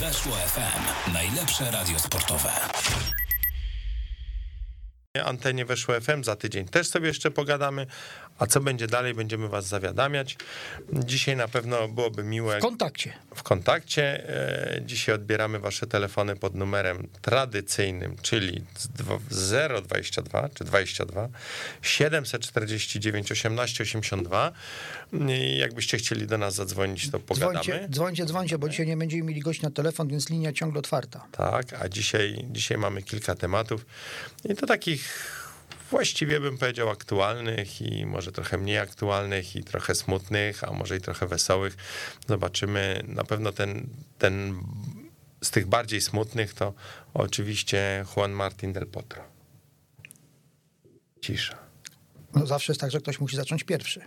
Weszło FM. Najlepsze radio sportowe. Antenie weszło FM za tydzień też sobie jeszcze pogadamy. A co będzie dalej, będziemy was zawiadamiać. Dzisiaj na pewno byłoby miłe W kontakcie. w kontakcie. E, Dzisiaj odbieramy wasze telefony pod numerem tradycyjnym, czyli z dwa- 022 czy 22 749 18 82. I Jakbyście chcieli do nas zadzwonić, to pogadamy. Dzwońcie, dzwońcie, dzwońcie, bo dzisiaj nie będziemy mieli gości na telefon, więc linia ciągle otwarta. Tak, a dzisiaj, dzisiaj mamy kilka tematów i to takich właściwie bym powiedział aktualnych i może trochę mniej aktualnych i trochę smutnych, a może i trochę wesołych. Zobaczymy. Na pewno ten, ten z tych bardziej smutnych to oczywiście Juan Martin del Potro. Cisza. No zawsze jest tak, że ktoś musi zacząć pierwszy.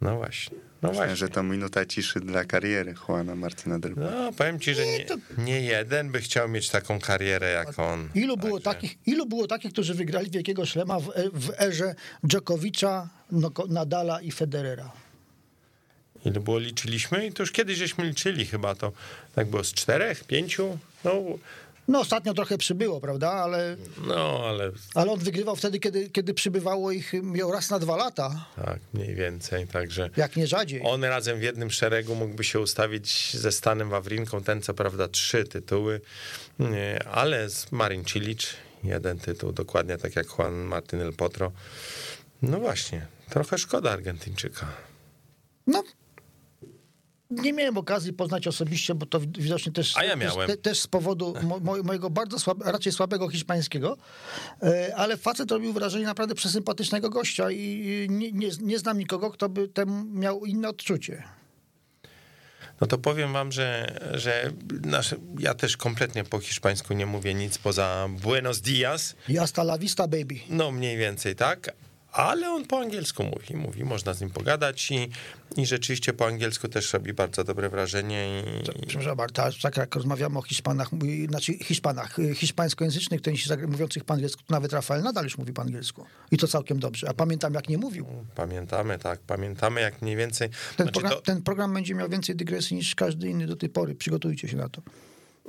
No właśnie. No Myślę, właśnie. że to minuta ciszy dla kariery Juana Martina del Potro. No, powiem ci, że nie, nie jeden by chciał mieć taką karierę jak on. Ilu było, Także- takich, ilu było takich, którzy wygrali wielkiego szlema w, e- w erze Dżokowicza, Nadala i Federera? Ile było liczyliśmy? I to już kiedyś żeśmy liczyli chyba to. Tak było z czterech, pięciu? No, No ostatnio trochę przybyło, prawda? Ale, no ale ale on wygrywał wtedy, kiedy, kiedy przybywało ich, miał raz na dwa lata, tak, mniej więcej. Także jak nie rzadziej. on razem w jednym szeregu mógłby się ustawić ze Stanem Wawrinką. Ten co prawda trzy tytuły, ale z Marin Cilic jeden tytuł, dokładnie tak jak Juan Martin El Potro. No właśnie, trochę szkoda Argentyńczyka. No. Nie miałem okazji poznać osobiście, bo to widocznie też, A ja też, też z powodu mo, mo, mojego bardzo słabe, raczej słabego hiszpańskiego, E, ale facet robił wrażenie naprawdę przesympatycznego gościa i nie, nie, nie znam nikogo, kto by temu miał inne odczucie. No to powiem wam, że, że nasze, ja też kompletnie po hiszpańsku nie mówię nic poza Buenos Dias. I hasta la vista, baby. No mniej więcej tak, ale on po angielsku mówi, mówi, można z nim pogadać i, i rzeczywiście po angielsku też robi bardzo dobre wrażenie i, Przepraszam bardzo, ale tak jak rozmawiamy o Hiszpanach, znaczy Hiszpanach, y, hiszpańskojęzycznych, to zagra- mówiących po angielsku, to nawet Rafael nadal już mówi po angielsku. I to całkiem dobrze. A pamiętam, jak nie mówił. pamiętamy, tak, pamiętamy jak mniej więcej, Ten, znaczy program, to, ten program będzie miał więcej dygresji niż każdy inny do tej pory. Przygotujcie się na to.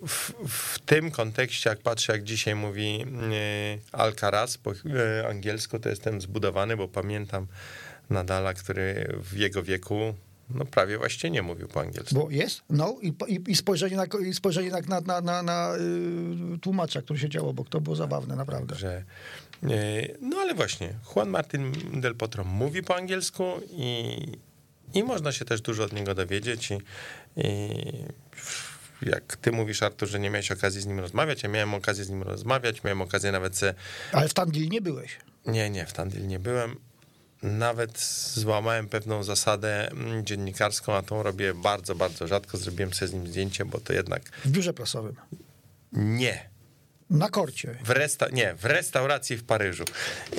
W, w tym kontekście, jak patrzę, jak dzisiaj mówi e, Alcaraz po e, angielsku, to jestem zbudowany, bo pamiętam Nadala, który w jego wieku no prawie właściwie nie mówił po angielsku. Bo jest, no i, i, i spojrzenie, na, i spojrzenie na, na, na, na, y, tłumacza, który siedział obok. To było zabawne, naprawdę. Że, e, no ale właśnie, Juan Martin del Potro mówi po angielsku i, i można się też dużo od niego dowiedzieć i, i jak ty mówisz, Artur, że nie miałeś okazji z nim rozmawiać, ja miałem okazję z nim rozmawiać, miałem okazję nawet se, Ale w Tandil nie byłeś. nie, nie, w Tandil nie byłem, nawet złamałem pewną zasadę mm, dziennikarską, a tą robię bardzo, bardzo rzadko, zrobiłem sobie z nim zdjęcie, bo to jednak W biurze prasowym. nie, Na korcie. w, resta- nie, w restauracji w Paryżu.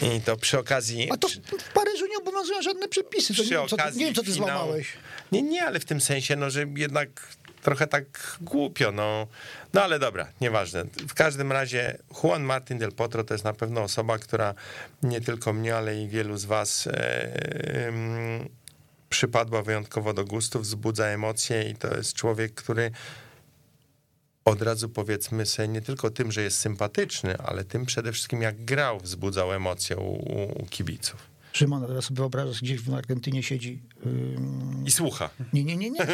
I to przy okazji... A to w Paryżu nie obowiązują żadne przepisy. To nie, przy wiem, co nie wiem, co ty finału- złamałeś. Nie, nie, ale w tym sensie, no, że jednak trochę tak głupio, no. No ale dobra, nieważne. W każdym razie Juan Martin del Potro to jest na pewno osoba, która nie tylko mnie, ale i wielu z was e, przypadła wyjątkowo do gustu, wzbudza emocje i to jest człowiek, który od razu powiedzmy sobie nie tylko tym, że jest sympatyczny, ale tym przede wszystkim jak grał wzbudzał emocje u, u kibiców. Szymon, teraz sobie wyobrażasz, gdzieś w Argentynie siedzi... ym, I słucha. Nie, nie, nie, nie.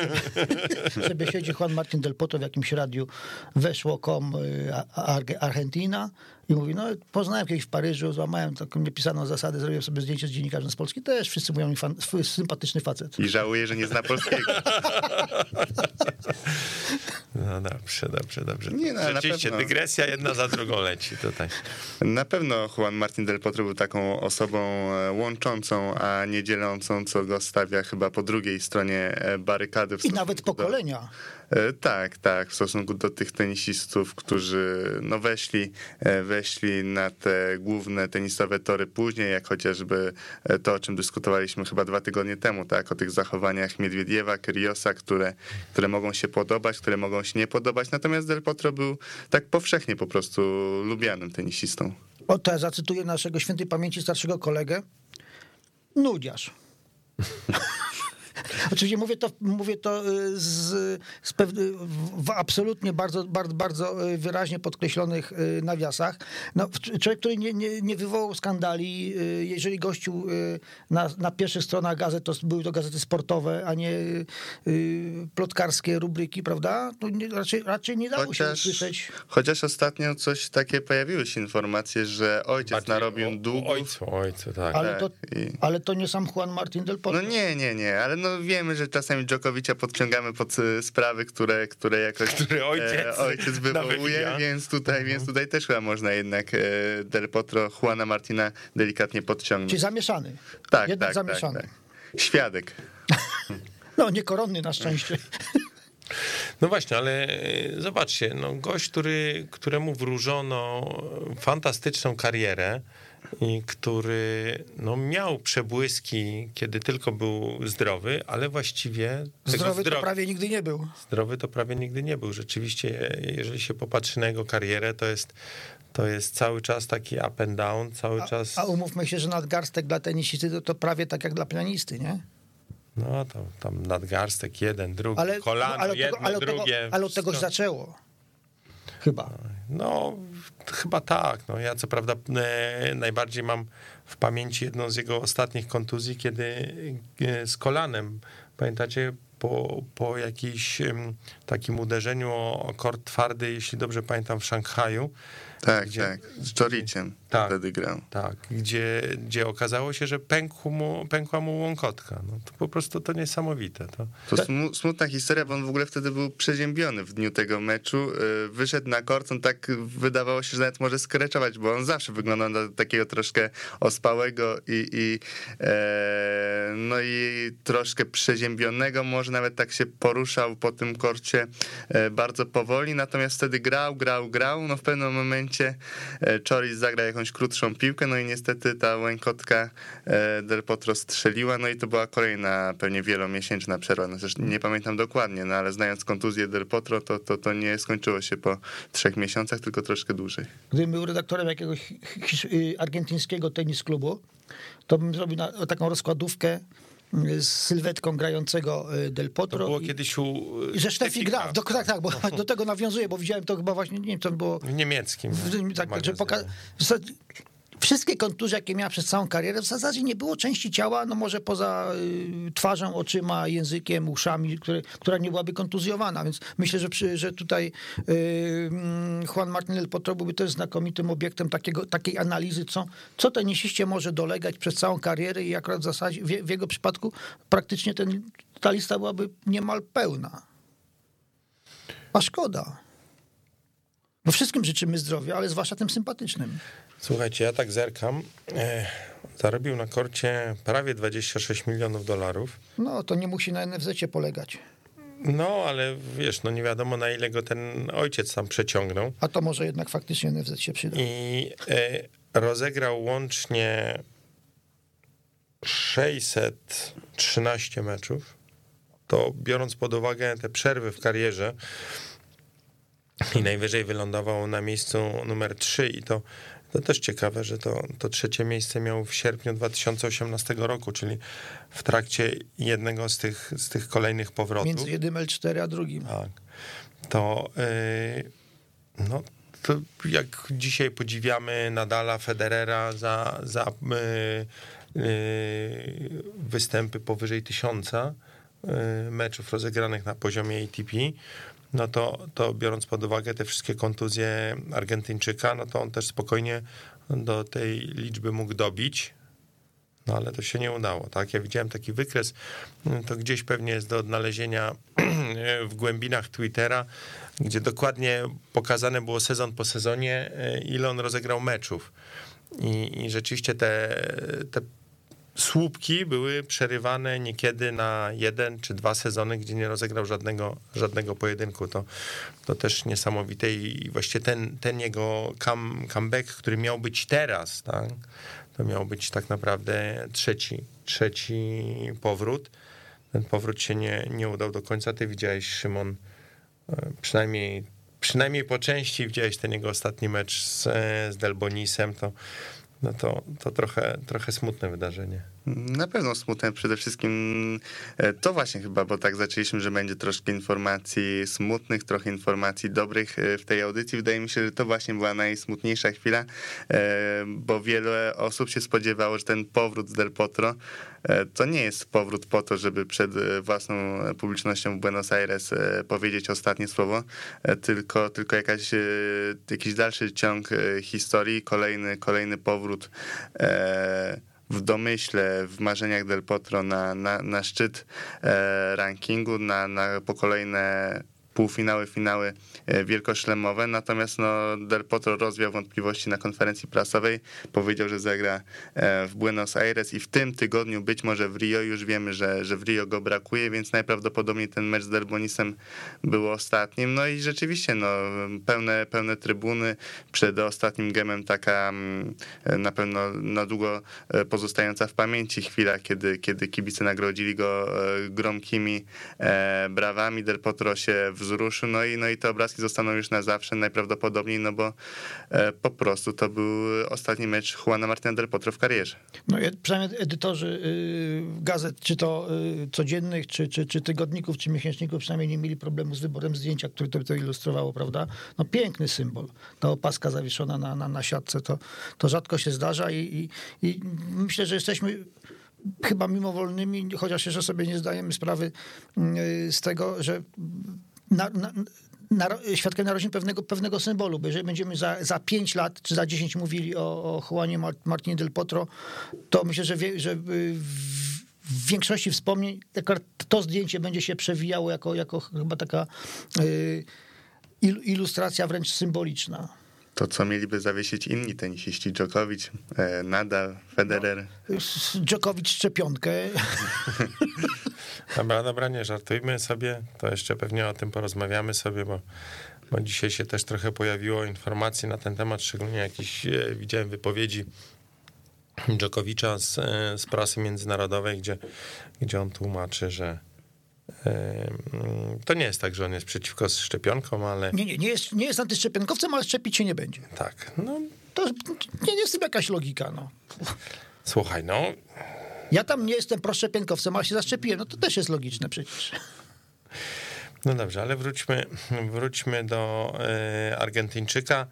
Sobie siedzi Juan Martin del Potro w jakimś radiu weszło.com y, a- Arge- Argentina i mówi, no poznałem kiedyś w Paryżu, złamałem taką niepisaną zasadę, zrobiłem sobie zdjęcie z dziennikarzem z Polski, też wszyscy mówią mi fan, swój sympatyczny facet. I żałuję, że nie zna polskiego. No dobrze, dobrze, dobrze. Nie, no, Rzeczywiście, pewno. dygresja jedna za drugą leci tutaj. Na pewno Juan Martin del Potro był taką osobą e, łączącą, a nie dzielącą, co go stawia chyba po drugiej stronie e, barykady. w I nawet do- pokolenia. E, Tak, tak, w stosunku do tych tenisistów, którzy no weszli, e, weszli na te główne tenisowe tory później, jak chociażby e, to, o czym dyskutowaliśmy chyba dwa tygodnie temu, tak, o tych zachowaniach Miedwiediewa, Kyriosa, które, które mogą się podobać, które mogą się nie podobać, natomiast Del Potro był tak powszechnie po prostu lubianym tenisistą. O, to ja zacytuję naszego świętej pamięci starszego kolegę. Nudziarz. Oczywiście mówię to, mówię to y, z, z pewny, w absolutnie bardzo, bardzo, bardzo y, wyraźnie podkreślonych y, nawiasach. No, człowiek, który nie, nie, nie wywołał skandali, jeżeli gościu na, na pierwszych stronach gazet, to były to gazety sportowe, a nie plotkarskie rubryki, prawda? To nie, raczej, raczej nie dało chociaż, się usłyszeć. Chociaż ostatnio coś takie pojawiły się informacje, że ojciec Bardziej narobił długów. Ojcu, ojcu, tak. Ale, to, tak, I... ale to nie sam Juan Martin del Potro. No nie, nie, nie, ale no wiemy, że czasami Djokovicia podciągamy pod e, sprawy, które, które jakoś który ojciec, e, ojciec wywołuje, więc tutaj, więc tutaj też chyba można jednak e, del Potro Juana Martina delikatnie podciągnąć. Czyli zamieszany. Tak, Jednak tak, zamieszany. Tak, tak. Świadek. no, nie koronny na szczęście. No właśnie, ale zobaczcie, no gość, który, któremu wróżono fantastyczną karierę, i który no, miał przebłyski, kiedy tylko był zdrowy, ale właściwie. Zdrowy zdro... to prawie nigdy nie był. Zdrowy to prawie nigdy nie był. Rzeczywiście, jeżeli się popatrzy na jego karierę, to jest. To jest cały czas taki up and down, cały a, czas. A umówmy się, że nadgarstek dla tenisisty to, to prawie tak jak dla pianisty, nie? No to tam nadgarstek jeden, drugi, ale, kolano, ale jedno, tego, ale drugie. Tego, ale od tego zaczęło. Chyba. No, chyba tak. No, ja co prawda e, najbardziej mam w pamięci jedną z jego ostatnich kontuzji, kiedy e, z kolanem, pamiętacie, po, po jakimś takim uderzeniu o kord twardy, jeśli dobrze pamiętam, w Szanghaju, tak, gdzie, tak, z Czoriciem tak, wtedy grał. Tak, gdzie, gdzie okazało się, że pękł mu, pękła mu łąkotka. No, to po prostu to niesamowite. To, to smutna historia, bo on w ogóle wtedy był przeziębiony w dniu tego meczu. Y, wyszedł na kort, on tak wydawało się, że nawet może skreczować, bo on zawsze wyglądał na takiego troszkę ospałego i, i e, no i troszkę przeziębionego, może nawet tak się poruszał po tym korcie e, bardzo powoli, natomiast wtedy grał, grał, grał, no w pewnym momencie e, Choris zagra jakąś krótszą piłkę, no i niestety ta łękotka e, Del Potro strzeliła, no i to była kolejna pewnie wielomiesięczna przerwa. No nie pamiętam dokładnie, no ale znając kontuzję Del Potro, to, to, to nie skończyło się po trzech miesiącach, tylko troszkę dłużej. Gdybym był redaktorem jakiegoś y, argentyńskiego tenis klubu, to bym zrobił taką rozkładówkę z sylwetką grającego y, Del Potro. To było i, kiedyś u... I że Steffi gra, do, tak, tak, bo do tego nawiązuję, bo widziałem to chyba właśnie, nie wiem, to było... W niemieckim. W, tak, że poka- wszystkie kontuzje, jakie miała przez całą karierę, w zasadzie nie było części ciała, no może poza y, twarzą, oczyma, językiem, uszami, które, która nie byłaby kontuzjowana, więc myślę, że, przy, że tutaj y, mm, Juan Martin del Potro byłby też znakomitym obiektem takiego, takiej analizy, co, co tenisiście może dolegać przez całą karierę i akurat w zasadzie, w, w jego przypadku praktycznie ten, ta lista byłaby niemal pełna. A szkoda. Bo wszystkim życzymy zdrowia, ale zwłaszcza tym sympatycznym. Słuchajcie, ja tak zerkam. E, zarobił na korcie prawie 26 milionów dolarów. No, to nie musi na NFZ polegać. No, ale wiesz, no nie wiadomo na ile go ten ojciec tam przeciągnął. A to może jednak faktycznie NFZ się przyda. I e, rozegrał łącznie 613 meczów. To biorąc pod uwagę te przerwy w karierze, i najwyżej wylądował na miejscu numer 3 i to to też ciekawe, że to, to trzecie miejsce miał w sierpniu 2018 roku, czyli w trakcie jednego z tych, z tych kolejnych powrotów. Między jednym L4 a drugim. Tak. To, yy, no, to jak dzisiaj podziwiamy Nadala, Federera za, za yy, yy, występy powyżej tysiąca y, meczów rozegranych na poziomie ATP, no to, to biorąc pod uwagę te wszystkie kontuzje Argentyńczyka, no to on też spokojnie do tej liczby mógł dobić. No ale to się nie udało, tak? Ja widziałem taki wykres, to gdzieś pewnie jest do odnalezienia w głębinach Twittera, gdzie dokładnie pokazane było sezon po sezonie, ile on rozegrał meczów. I, i rzeczywiście te, te słupki były przerywane niekiedy na jeden czy dwa sezony, gdzie nie rozegrał żadnego, żadnego pojedynku. To, to też niesamowite i właściwie ten, ten jego come, comeback, który miał być teraz, tak, to miał być tak naprawdę trzeci, trzeci powrót. Ten powrót się nie, nie udał do końca. Ty widziałeś, Szymon, e, przynajmniej, przynajmniej po części widziałeś ten jego ostatni mecz z, z Delbonisem, to no to, to trochę, trochę smutne wydarzenie. Na pewno smutne przede wszystkim e, to właśnie chyba, bo tak zaczęliśmy, że będzie troszkę informacji smutnych, trochę informacji dobrych e, w tej audycji. Wydaje mi się, że to właśnie była najsmutniejsza chwila, e, bo wiele osób się spodziewało, że ten powrót z Del Potro to nie jest powrót po to, żeby przed własną publicznością w Buenos Aires powiedzieć ostatnie słowo, tylko, tylko jakaś, jakiś dalszy ciąg historii, kolejny, kolejny powrót w domyśle, w marzeniach Del Potro na, na, na szczyt e, rankingu, na, na po kolejne półfinały, finały e, wielkoszlemowe, natomiast no, Del Potro rozwiał wątpliwości na konferencji prasowej, powiedział, że zagra e, w Buenos Aires i w tym tygodniu, być może w Rio, już wiemy, że, że w Rio go brakuje, więc najprawdopodobniej ten mecz z Delbonisem był ostatnim, no i rzeczywiście no, pełne, pełne trybuny, przed ostatnim gemem taka mm, na pewno na długo e, pozostająca w pamięci chwila, kiedy, kiedy kibice nagrodzili go gromkimi brawami, Del Potro się w wzruszu, no i, no i te obrazki zostaną już na zawsze najprawdopodobniej, no bo e, po prostu to był ostatni mecz Juana Martina del Potro w karierze. No przynajmniej edytorzy y, gazet, czy to y, codziennych, czy, czy, czy tygodników, czy miesięczników, przynajmniej nie mieli problemu z wyborem zdjęcia, które to, to ilustrowało, prawda? No piękny symbol. Ta opaska zawieszona na, na, na siatce, to, to rzadko się zdarza i, i, i myślę, że jesteśmy chyba mimowolnymi, chociaż jeszcze sobie nie zdajemy sprawy y, z tego, że na, na, na, świadkiem narodzin pewnego, pewnego symbolu, bo jeżeli będziemy za, za 5 lat czy za 10 mówili o, o Juanie Martinie del Potro, to myślę, że, wie, że w, w większości wspomnień to zdjęcie będzie się przewijało jako, jako chyba taka y, ilustracja wręcz symboliczna. To, co mieliby zawiesić inni tenisiści, Djokovic, e, Nadal, Federer. No, Djokovic szczepionkę. Dobra, dobra, nie żartujmy sobie, to jeszcze pewnie o tym porozmawiamy sobie, bo, bo dzisiaj się też trochę pojawiło informacji na ten temat, szczególnie jakieś e, widziałem wypowiedzi Dżokowicza z, e, z prasy międzynarodowej, gdzie, gdzie on tłumaczy, że to nie jest tak, że on jest przeciwko szczepionkom, ale... Nie, nie, nie jest, nie jest antyszczepionkowcem, ale szczepić się nie będzie. Tak, no... To nie, nie jest w tym jakaś logika, no. Słuchaj, no... Ja tam nie jestem proszczepionkowcem, ale się zaszczepiłem, no to też jest logiczne przecież. No dobrze, ale wróćmy, wróćmy do y, Argentyńczyka.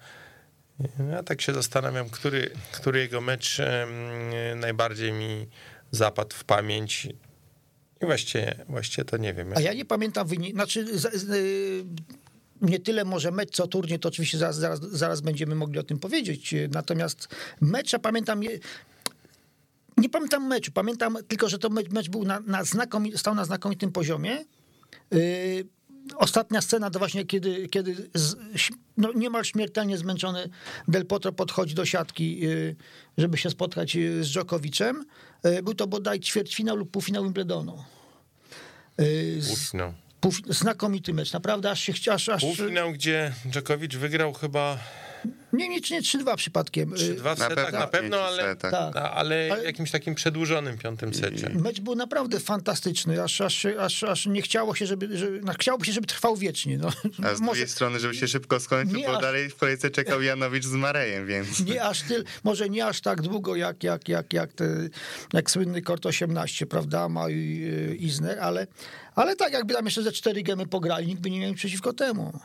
Ja tak się zastanawiam, który, który jego mecz najbardziej mi zapadł w pamięć. I właściwie, właściwie to nie wiem. A ja nie pamiętam wyniku, znaczy y, nie tyle może mecz, co turniej, to oczywiście zaraz, zaraz, zaraz będziemy mogli o tym powiedzieć. Natomiast mecza pamiętam, nie pamiętam meczu, pamiętam tylko, że to mecz, był na, na stał na znakomitym poziomie. Yy, ostatnia scena to właśnie kiedy, kiedy z, no niemal śmiertelnie zmęczony Del Potro podchodzi do siatki, yy, żeby się spotkać yy, z Dżokowiczem. Yy, był to bodaj ćwierćfinał lub półfinał Wimbledonu. Półfinał. Pół, znakomity mecz, naprawdę aż się chciał. Aż, Półfinał, gdzie Dżokowicz wygrał chyba nie, nie, nie 3-2 przypadkiem. 3-2 w setach na pewno, ale, tak. ale, ale jakimś takim przedłużonym piątym secie. Mecz był naprawdę fantastyczny, aż, aż, aż, aż nie chciało się, żeby, żeby no, chciałoby się, żeby trwał wiecznie. No. A z Może... drugiej strony, żeby się szybko skończył, nie bo aż... dalej w kolejce czekał Janowicz z Marejem, więc... Nie aż tyl, może nie aż tak długo, jak, jak, jak, jak, te, jak słynny Kort 18, prawda, ma i Izner, ale, ale tak, jakby tam jeszcze ze cztery gemy pograli, nikt by nie miał przeciwko temu.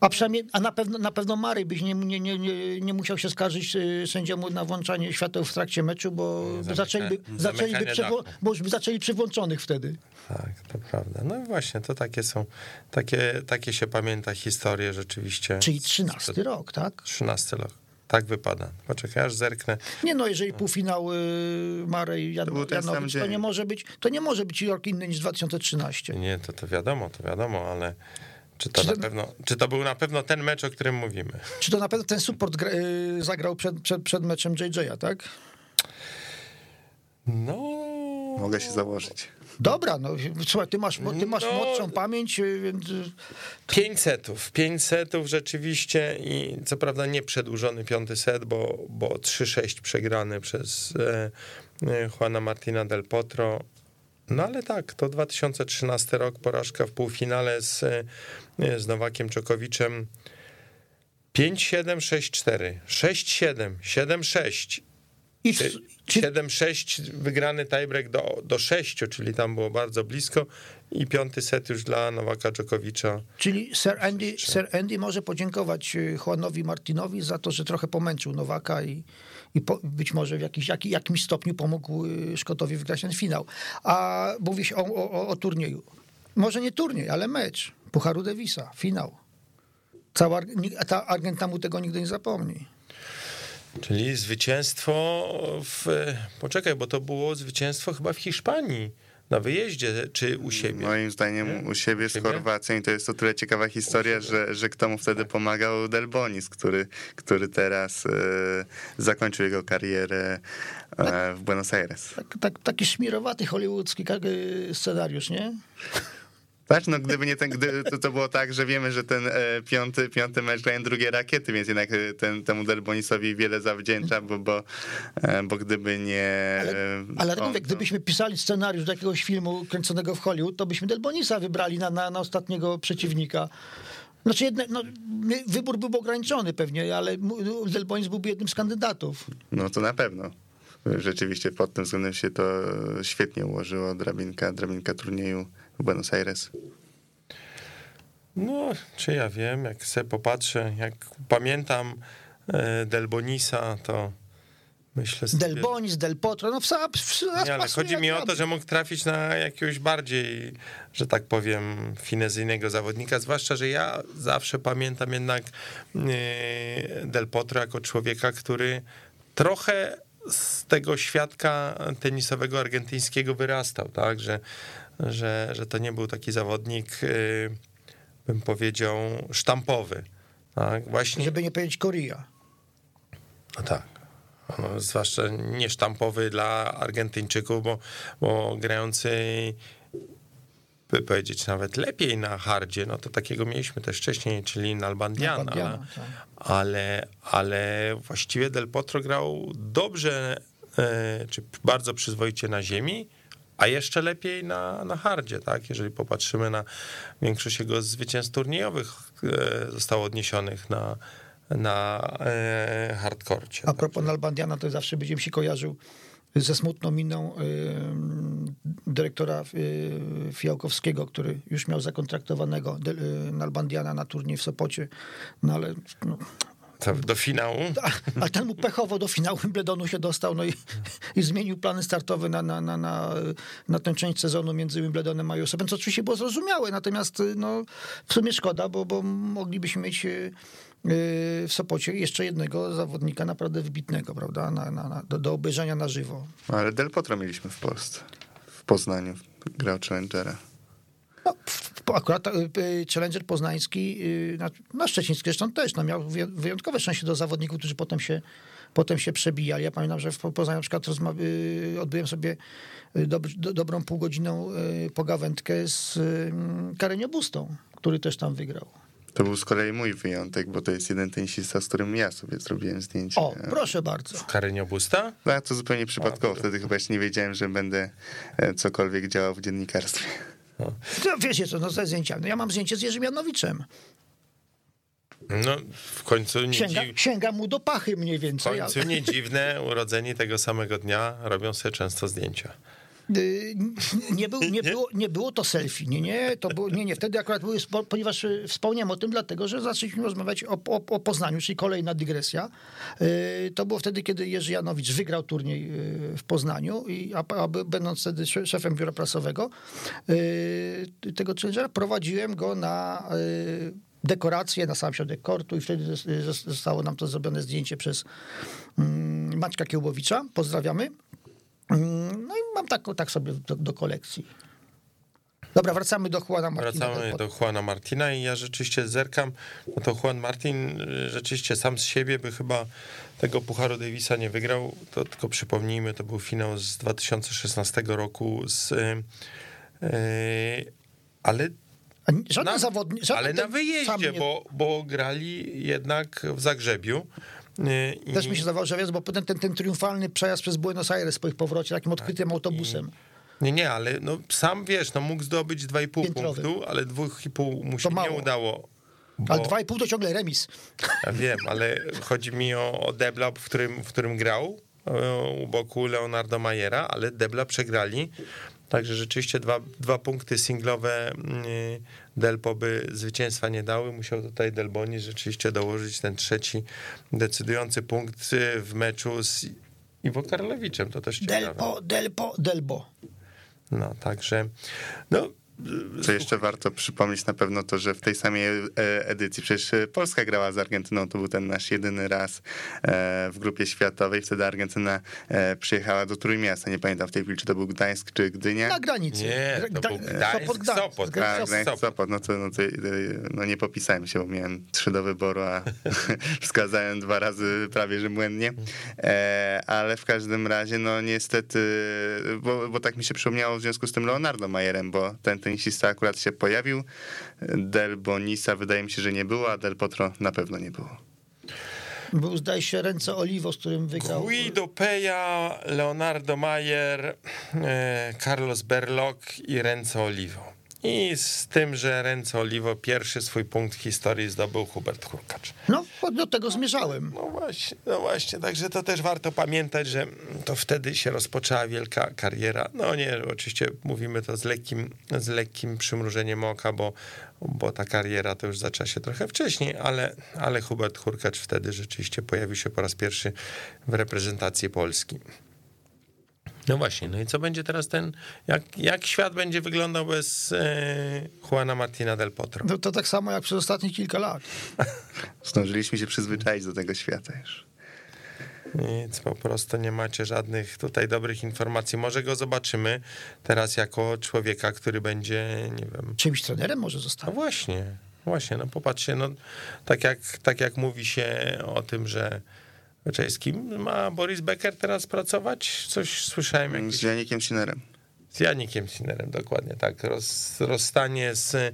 A przynajmniej, a na pewno, na pewno Mary byś nie, nie, nie, nie musiał się skarżyć y, sędziemu na włączanie świateł w trakcie meczu, bo zaczęliby, zaczęliby bo już by zaczęli przy włączonych wtedy. Tak, to prawda. No właśnie, to takie są, takie, takie się pamięta historie rzeczywiście. Czyli 13 rok, tak? 13 rok. Tak wypada. Poczekaj, aż zerknę. Nie no, jeżeli półfinał y, Marej Jan, to Janowicz, to nie może być, to nie może być rok inny niż 2013. Nie, to, to wiadomo, to wiadomo, ale czy to, czy, to, pewno, czy to był na pewno ten mecz, o którym mówimy? Czy to na pewno ten support gra, yy, zagrał przed, przed, przed meczem JJ'a, tak? No. Mogę się założyć. Dobra, no słuchaj, ty masz, ty masz no, młodszą pamięć, y, więc... Y, pięć setów, pięć setów rzeczywiście i co prawda nie przedłużony piąty set, bo, bo 3-6 przegrany przez e, e, Juana Martina del Potro, no ale tak, to 2013 rok, porażka w półfinale z, e, z Nowakiem Czokowiczem. 5-7, 6-4, 6-7, 7-6 I w, czy, 7-6, wygrany tiebreak do, do 6, czyli tam było bardzo blisko i piąty set już dla Nowaka Dżokowicza. czyli Sir Andy, Sir Andy może podziękować y, Juanowi Martinowi za to, że trochę pomęczył Nowaka i, i po, być może w jakiś, jak, jakimś stopniu pomógł y, Szkotowi wygrać ten finał. A mówi się o, o, o turnieju. Może nie turniej, ale mecz Pucharu Davisa, finał. Cała, ta Argentyna mu tego nigdy nie zapomni. Czyli zwycięstwo w. Poczekaj, bo to było zwycięstwo chyba w Hiszpanii. Na wyjeździe czy u siebie? Moim zdaniem u siebie z siebie? Chorwacją i to jest o tyle ciekawa historia, że, że kto mu wtedy pomagał Delbonis, który, który teraz e, zakończył jego karierę e, w Buenos Aires. Tak, tak, taki szmirowaty hollywoodzki y, scenariusz, nie? Tak, no gdyby nie ten, gdy, to, to było tak, że wiemy, że ten e, piąty, piąty mecz grają drugie rakiety, więc jednak e, ten, temu Delbonisowi wiele zawdzięcza, bo, bo, e, bo gdyby nie... Ale, e, ale on, mówię, gdybyśmy pisali scenariusz do jakiegoś filmu kręconego w Hollywood, to byśmy Delbonisa wybrali na, na, na ostatniego przeciwnika. Znaczy, jedne, no, wybór byłby ograniczony pewnie, ale Delbonis byłby jednym z kandydatów. No to na pewno. Rzeczywiście pod tym względem się to świetnie ułożyło, drabinka, drabinka turnieju Buenos Aires. No, czy ja wiem, jak sobie popatrzę, jak pamiętam e, Delbonisa, to myślę sobie... Delbonis, Del Potro, no w, w, Nie, ale chodzi mi o to, że mógł trafić na jakiegoś bardziej, że tak powiem, finezyjnego zawodnika, zwłaszcza, że ja zawsze pamiętam jednak e, Del Potro jako człowieka, który trochę z tego świadka tenisowego argentyńskiego wyrastał, tak, że, że, że to nie był taki zawodnik, e, bym powiedział, sztampowy. Tak, właśnie. Żeby nie powiedzieć Korea. No tak. No, zwłaszcza niesztampowy dla Argentyńczyków, bo, bo grający, by powiedzieć nawet lepiej na hardzie, no to takiego mieliśmy też wcześniej, czyli Nalbandiana, Nalbandiana, ale, tak. ale, ale właściwie Del Potro grał dobrze, e, czy bardzo przyzwoicie na ziemi, a jeszcze lepiej na, na hardzie, tak? Jeżeli popatrzymy na większość jego zwycięstw turniejowych, e, zostało odniesionych na, na e, hardkorcie. A propos Nalbandiana, to zawsze będziemy się kojarzył ze smutną miną y, dyrektora y, Fijałkowskiego, który już miał zakontraktowanego Nalbandiana na turniej w Sopocie, no ale no, do finału. a, a ten mu pechowo do finału Wimbledonu się dostał no i, i zmienił plany startowe na, na, na, na, na tę część sezonu między Wimbledonem a US Open, co oczywiście było zrozumiałe, natomiast no, w sumie szkoda, bo, bo moglibyśmy mieć y, w Sopocie jeszcze jednego zawodnika naprawdę wybitnego, prawda, na, na, na, do, do obejrzenia na żywo. Ale Del Potro mieliśmy w Polsce, w Poznaniu, grał Challengera. No, akurat y, Challenger poznański, y, na, na szczeciński zresztą też, no, miał wyjątkowe szczęście do zawodników, którzy potem się, potem się przebijali. Ja pamiętam, że w Poznaniu na przykład y, odbyłem sobie y, dob, do, dobrą półgodzinną pogawędkę z y, Karenio Bustą, który też tam wygrał. To był z kolei mój wyjątek, bo to jest jeden tenisista, z którym ja sobie zrobiłem zdjęcie. O, proszę bardzo. Karynio Busta? No, to zupełnie przypadkowo, wtedy chyba jeszcze nie wiedziałem, że będę e, cokolwiek działał w dziennikarstwie. No, wiecie co, no ze zdjęciami. No, ja mam zdjęcie z Jerzym Janowiczem. No, w końcu nie, Sięga, dziw... sięga mu do pachy mniej w więcej. końcu nie dziwne, urodzeni tego samego dnia robią sobie często zdjęcia. Y, Nie, był, nie, było, nie było to selfie, nie, nie, to było, nie, nie, wtedy akurat były, ponieważ y, wspomniałem o tym, dlatego, że zaczęliśmy rozmawiać o, o, o Poznaniu, czyli kolejna dygresja. Y, To było wtedy, kiedy Jerzy Janowicz wygrał turniej w Poznaniu, i, a, a będąc wtedy sze- szefem biura prasowego tego challengera, prowadziłem go na dekoracje na sam środek kortu i wtedy zos- zos- zostało nam to zrobione zdjęcie przez mm, Maćka Kiełbowicza. Pozdrawiamy. No i mam tak, tak sobie do, do kolekcji. Dobra, wracamy do Juana Martina. Wracamy do Juana Martina i ja rzeczywiście zerkam, no to Juan Martin y, rzeczywiście sam z siebie by chyba tego Pucharu Davisa nie wygrał, to tylko przypomnijmy, to był finał z 2016 roku z... y, y, ale Żaden na, zawodnik. ale na wyjeździe, bo, bo grali jednak w Zagrzebiu. Y, i- Też mi się zdawało, że wiesz, bo potem ten, ten triumfalny przejazd przez Buenos Aires po ich powrocie, takim odkrytym autobusem. Nie, nie, ale no, sam wiesz, no mógł zdobyć 2,5 Piętrowy. punktu, ale 2,5 mu się nie udało. Bo, Ale dwa i pół to ciągle remis. Ja wiem, ale chodzi mi o, o debla, w którym, w którym grał u boku Leonardo Majera, ale Debla przegrali. Także rzeczywiście dwa, dwa punkty singlowe y, Delpo by zwycięstwa nie dały. Musiał tutaj Delboni rzeczywiście dołożyć ten trzeci decydujący punkt y, w meczu z Iwo Karlewiczem. To też ciekawe. Delpo, Delpo, Delbo. No, także no, Co jeszcze warto przypomnieć na pewno to, że w tej samej e, edycji przecież Polska grała z Argentyną, to był ten nasz jedyny raz e, w grupie światowej, wtedy Argentyna e, przyjechała do Trójmiasta, nie pamiętam w tej chwili, czy to był Gdańsk, czy Gdynia. Na granicy. Nie, to Gda- był Gdańsk, Sopot, Gdańsk. Sopot. Gdańsk, Sopot. No to, no to e, no nie popisałem się, bo miałem trzy do wyboru, a wskazałem dwa razy prawie, że błędnie. E, ale w każdym razie, no niestety, bo, bo tak mi się przypomniało w związku z tym Leonardo Majerem, bo ten tenisista akurat się pojawił. Del Bonisa wydaje mi się, że nie było, a Del Potro na pewno nie było. Był, zdaje się, ręce Olivo, z którym wygrał. Guido Peja, Leonardo Mayer, e, Carlos Berlok i Renzo Olivo. I z tym, że Renzo Olivo pierwszy swój punkt historii zdobył Hubert Hurkacz. No, do tego zmierzałem. No właśnie, no właśnie, także to też warto pamiętać, że to wtedy się rozpoczęła wielka kariera. No nie, oczywiście mówimy to z lekkim, z lekkim przymrużeniem oka, bo, bo ta kariera to już zaczęła się trochę wcześniej, ale, ale Hubert Hurkacz wtedy rzeczywiście pojawił się po raz pierwszy w reprezentacji Polski. No właśnie, no i co będzie teraz ten, jak, jak świat będzie wyglądał bez e, Juana Martina del Potro? No, to tak samo jak przez ostatnie kilka lat. Zdążyliśmy się przyzwyczaić do tego świata już. Nic, po prostu nie macie żadnych tutaj dobrych informacji. Może go zobaczymy teraz jako człowieka, który będzie, nie wiem. Czymś trenerem może No został. właśnie, właśnie, no popatrzcie, no tak jak, tak jak mówi się o tym, że z kim ma Boris Becker teraz pracować? Coś słyszałem jakieś Z Janikiem Sinerem. z Janikiem Sinerem, dokładnie tak. Roz, rozstanie z, e,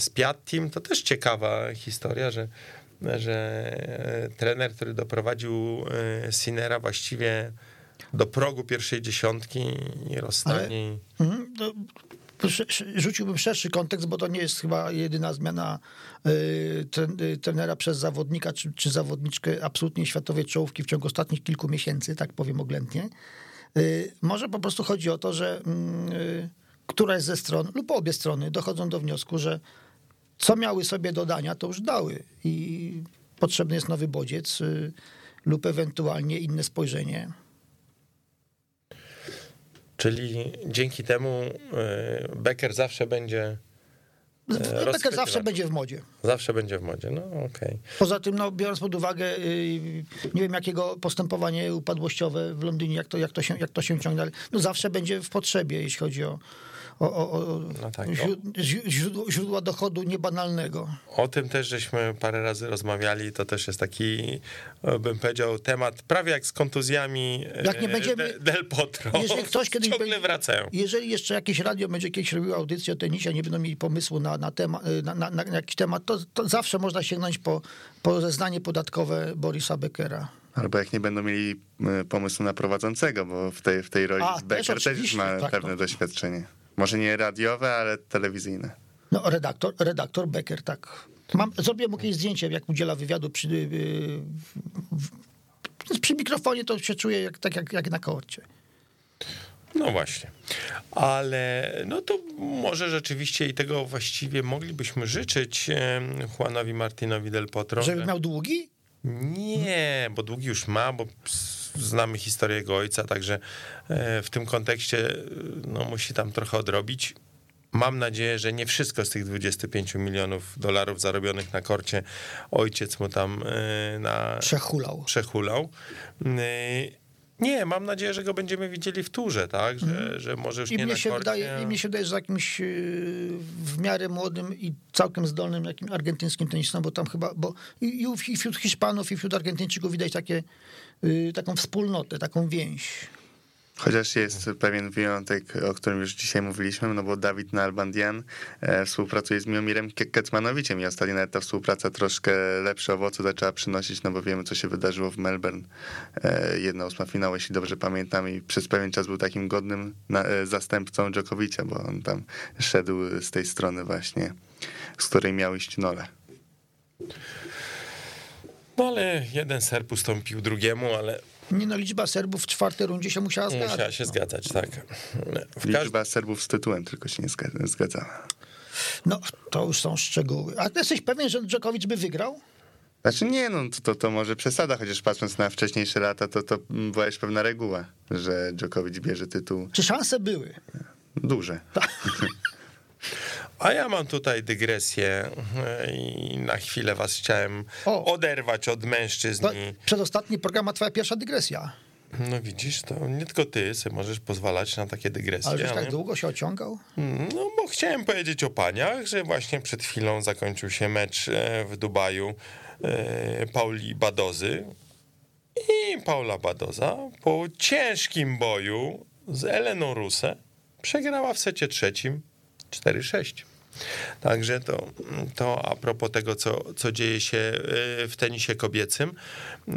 z Piattim to też ciekawa historia, że, że e, trener, który doprowadził e, Sinera właściwie do progu pierwszej dziesiątki i rozstanie. i- Rzuciłbym szerszy kontekst, bo to nie jest chyba jedyna zmiana y, y, trenera przez zawodnika czy, czy zawodniczkę absolutnie światowej czołówki w ciągu ostatnich kilku miesięcy, tak powiem oględnie. Y, Może po prostu chodzi o to, że mm, któraś ze stron lub obie strony dochodzą do wniosku, że co miały sobie dodania, to już dały i potrzebny jest nowy bodziec lub ewentualnie inne spojrzenie. Czyli dzięki temu e, Becker zawsze będzie, Becker rozchwytywać. zawsze będzie w modzie. zawsze będzie w modzie. No okej. Poza tym, no, biorąc pod uwagę, yy, nie wiem jakiego postępowanie upadłościowe w Londynie, jak to, jak to, się, jak to się ciągnie, no, zawsze będzie w potrzebie, jeśli chodzi o, o, o, o No tak, źród- źródło, źródła dochodu niebanalnego. O tym też żeśmy parę razy rozmawiali. To też jest taki, e, bym powiedział, temat prawie jak z kontuzjami Jak nie e, będziemy- De- Del Potro. Jeżeli ktoś kiedyś Ciągle wracają. Jeżeli jeszcze jakieś radio będzie kiedyś robiło audycję o tenisie, nie będą mieli pomysłu na, na, tema, na, na, na jakiś temat, to, to zawsze można sięgnąć po, po zeznanie podatkowe Borisa Beckera. Albo jak nie będą mieli pomysłu na prowadzącego, bo w tej, w tej roli A, też Becker też, oczywiście, ma tak, pewne no. doświadczenie. Może nie radiowe, ale telewizyjne. No, redaktor, redaktor Becker, tak. Mam, zrobiłem mu jakieś zdjęcie, jak udziela wywiadu przy, yy, w, w, przy mikrofonie, to się czuje jak, tak jak, jak na korcie. No właśnie. Ale no to może rzeczywiście i tego właściwie moglibyśmy życzyć Juanowi Martinowi del Potro. Żeby że- miał długi? Nie, bo długi już ma, bo znamy historię jego ojca, także e, w tym kontekście e, no, musi tam trochę odrobić. Mam nadzieję, że nie wszystko z tych 25 milionów dolarów zarobionych na korcie ojciec mu tam e, na Przechulał. przechulał. E, Nie, mam nadzieję, że go będziemy widzieli w turze, tak? Że, że może już I nie mnie, się korcie. wydaje, I mnie się wydaje, że jakimś w miarę młodym i całkiem zdolnym jakim argentyńskim tenisistą, bo tam chyba, bo i, i wśród Hiszpanów, i wśród Argentyńczyków widać takie, taką wspólnotę, taką więź. Chociaż jest pewien wyjątek, o którym już dzisiaj mówiliśmy, no bo Dawid Nalbandian e, współpracuje z Miomirem Ke- Kecmanowiciem i ostatnio nawet ta współpraca troszkę lepsze owoce zaczęła przynosić, no bo wiemy, co się wydarzyło w Melbourne. E, jedna ósma finału, jeśli dobrze pamiętam i przez pewien czas był takim godnym e, zastępcą Dżokowicza, bo on tam szedł z tej strony właśnie, z której miał iść Nole. No ale jeden ser ustąpił drugiemu, ale Nie no, liczba Serbów w czwartej rundzie się musiała zgadzać. Musiała się zgadzać, tak. W Liczba Serbów z tytułem tylko się nie zga- zgadzała. No, to już są szczegóły. A ty jesteś pewien, że Dżokowicz by wygrał? Znaczy nie, no to, to, to może przesada, chociaż patrząc na wcześniejsze lata, to, to była już pewna reguła, że Djokovic bierze tytuł Czy szanse były? duże. A ja mam tutaj dygresję e, i na chwilę was chciałem O. oderwać od mężczyzn. I- przedostatni program, a twoja pierwsza dygresja. No widzisz, to nie tylko ty sobie możesz pozwalać na takie dygresje. Ale ale- tak długo się ociągał? No bo chciałem powiedzieć o paniach, że właśnie przed chwilą zakończył się mecz e, w Dubaju e, Pauli Badozy i Paula Badoza po ciężkim boju z Eleną Rusę przegrała w secie trzecim 4-6. Także to, to a propos tego, co, co dzieje się e, w tenisie kobiecym. e,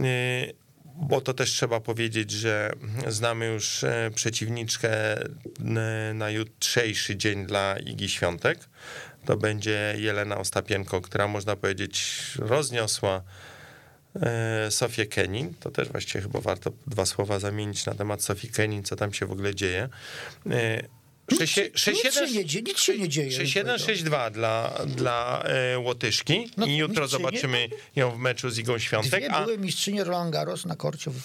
Bo to też trzeba powiedzieć, że znamy już e, przeciwniczkę na jutrzejszy dzień dla Igi Świątek. To będzie Jelena Ostapienko, która można powiedzieć rozniosła Sofię Kenin. To też właściwie chyba warto dwa słowa zamienić na temat Sofii Kenin, co tam się w ogóle dzieje. E, Nic się- nic się nie dzieje, nic się nie dzieje, 6-1-6-2 dla, dla e, Łotyszki No, i jutro zobaczymy ją w meczu z Igą Świątek. Dwie A, były mistrzynie Roland Garros na korcie w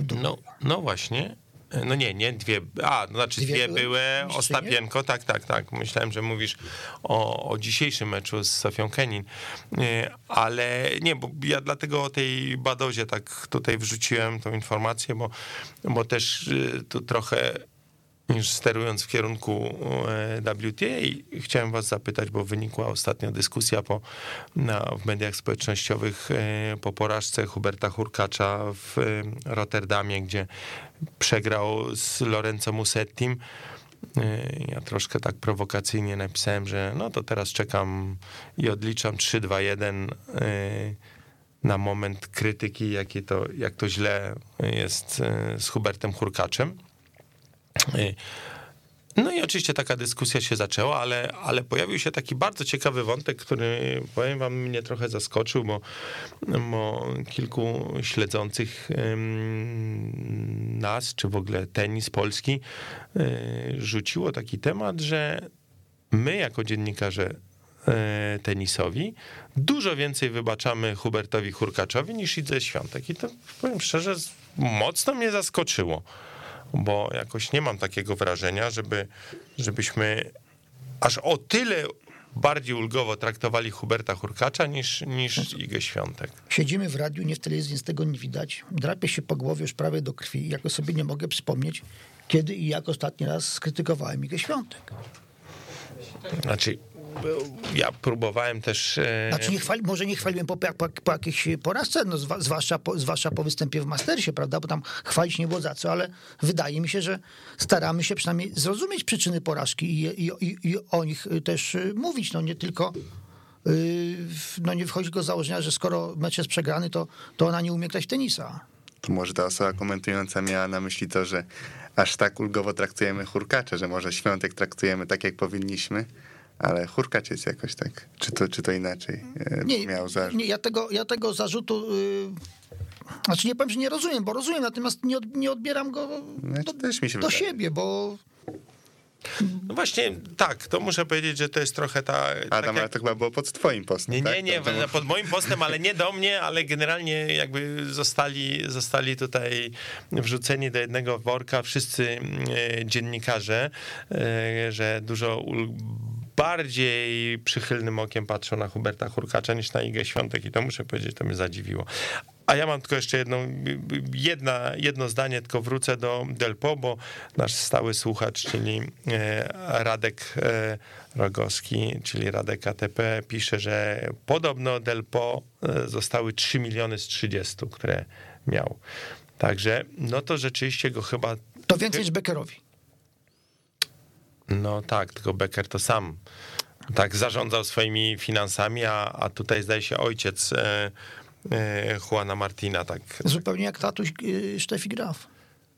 Dubaju. no, no właśnie. No nie, nie, dwie. A, no znaczy Dwie dwie, były były. Ostapienko, tak, tak, tak. Myślałem, że mówisz o, o dzisiejszym meczu z Sofią Kenin. Nie, Ale nie, bo ja dlatego o tej Badozie tak tutaj wrzuciłem tą informację, bo, bo też y, tu trochę niż sterując w kierunku e, WTA, chciałem was zapytać, bo wynikła ostatnio dyskusja po, na, w mediach społecznościowych e, po porażce Huberta Hurkacza w e, Rotterdamie, gdzie przegrał z Lorenzo Musettim. Ja troszkę tak prowokacyjnie napisałem, że no to teraz czekam i odliczam 3, 2, 1 e, na moment krytyki, jakie to, jak to źle jest z Hubertem Hurkaczem. Y, No i oczywiście taka dyskusja się zaczęła, ale, ale pojawił się taki bardzo ciekawy wątek, który powiem wam mnie trochę zaskoczył, bo, bo kilku śledzących nas, czy w ogóle tenis polski, y, rzuciło taki temat, że my jako dziennikarze y, tenisowi dużo więcej wybaczamy Hubertowi Hurkaczowi niż Idze Świątek. I to powiem szczerze, mocno mnie zaskoczyło bo jakoś nie mam takiego wrażenia, żeby, żebyśmy aż o tyle bardziej ulgowo traktowali Huberta Hurkacza niż, niż Igę Świątek. Siedzimy w radiu, nie w telewizji, z tego nie widać. Drapię się po głowie już prawie do krwi. Jako sobie nie mogę przypomnieć, kiedy i jak ostatni raz skrytykowałem Igę Świątek. Znaczy, ja próbowałem też... e, Znaczy, nie chwali, może nie chwaliłem po, po, po jakiejś porażce, no, zwłaszcza, po, zwłaszcza po występie w Mastersie, prawda, bo tam chwalić nie było za co, ale wydaje mi się, że staramy się przynajmniej zrozumieć przyczyny porażki i, i, i, i o nich też y, mówić, no nie tylko w- no nie wychodzi go z założenia, że skoro mecz jest przegrany, to, to ona nie umie grać tenisa. To może ta osoba komentująca miała na myśli to, że aż tak ulgowo traktujemy hurkacze, że może świątek traktujemy tak, jak powinniśmy, ale hurkacz jest jakoś tak, czy to, czy to inaczej e, Nie, miał zarzut. nie ja, tego, ja tego zarzutu. y, znaczy nie powiem, że nie rozumiem, bo rozumiem, natomiast nie, od, nie odbieram go Znaczy, do, też mi się do siebie, bo No właśnie, tak, to muszę powiedzieć, że to jest trochę ta... tak Adam, jak- ale to chyba było pod twoim postem, Nie, tak? nie, nie, To- to- pod moim postem, ale nie do mnie, ale generalnie jakby zostali, zostali tutaj wrzuceni do jednego worka wszyscy e, dziennikarze, e, że dużo bardziej przychylnym okiem patrzą na Huberta Hurkacza niż na Igę Świątek i to muszę powiedzieć, to mnie zadziwiło. A ja mam tylko jeszcze jedną, jedna, jedno zdanie, tylko wrócę do Delpo, bo nasz stały słuchacz, czyli e, Radek e, Rogowski, czyli Radek ATP, pisze, że podobno Delpo e, zostały 3 miliony z 30, które miał. Także, no to rzeczywiście go chyba to więcej niż Beckerowi. No tak, tylko Becker to sam tak zarządzał swoimi finansami, a, a tutaj zdaje się ojciec e, e, Juana Martina tak. Zupełnie jak tatuś y, Steffi Graf.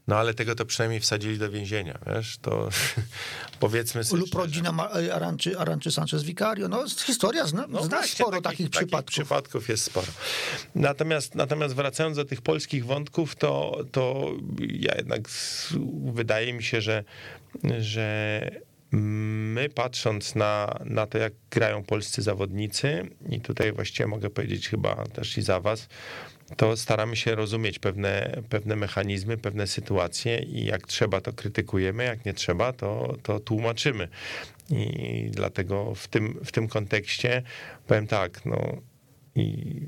No ale tego to przynajmniej wsadzili do więzienia, wiesz, to powiedzmy sobie Lub rodzina Ma- Aranczy, Aranczy Sanchez Vicario. No, historia zna, No zna właśnie, sporo takich, przypadków. przypadków jest sporo. Natomiast, natomiast wracając do tych polskich wątków, to, to ja jednak wydaje mi się, że, że my patrząc na, na to, jak grają polscy zawodnicy, i tutaj właściwie mogę powiedzieć chyba też i za was, to staramy się rozumieć pewne, pewne mechanizmy, pewne sytuacje i jak trzeba, to krytykujemy, jak nie trzeba, to, to tłumaczymy. I dlatego w tym, w tym kontekście powiem tak, no i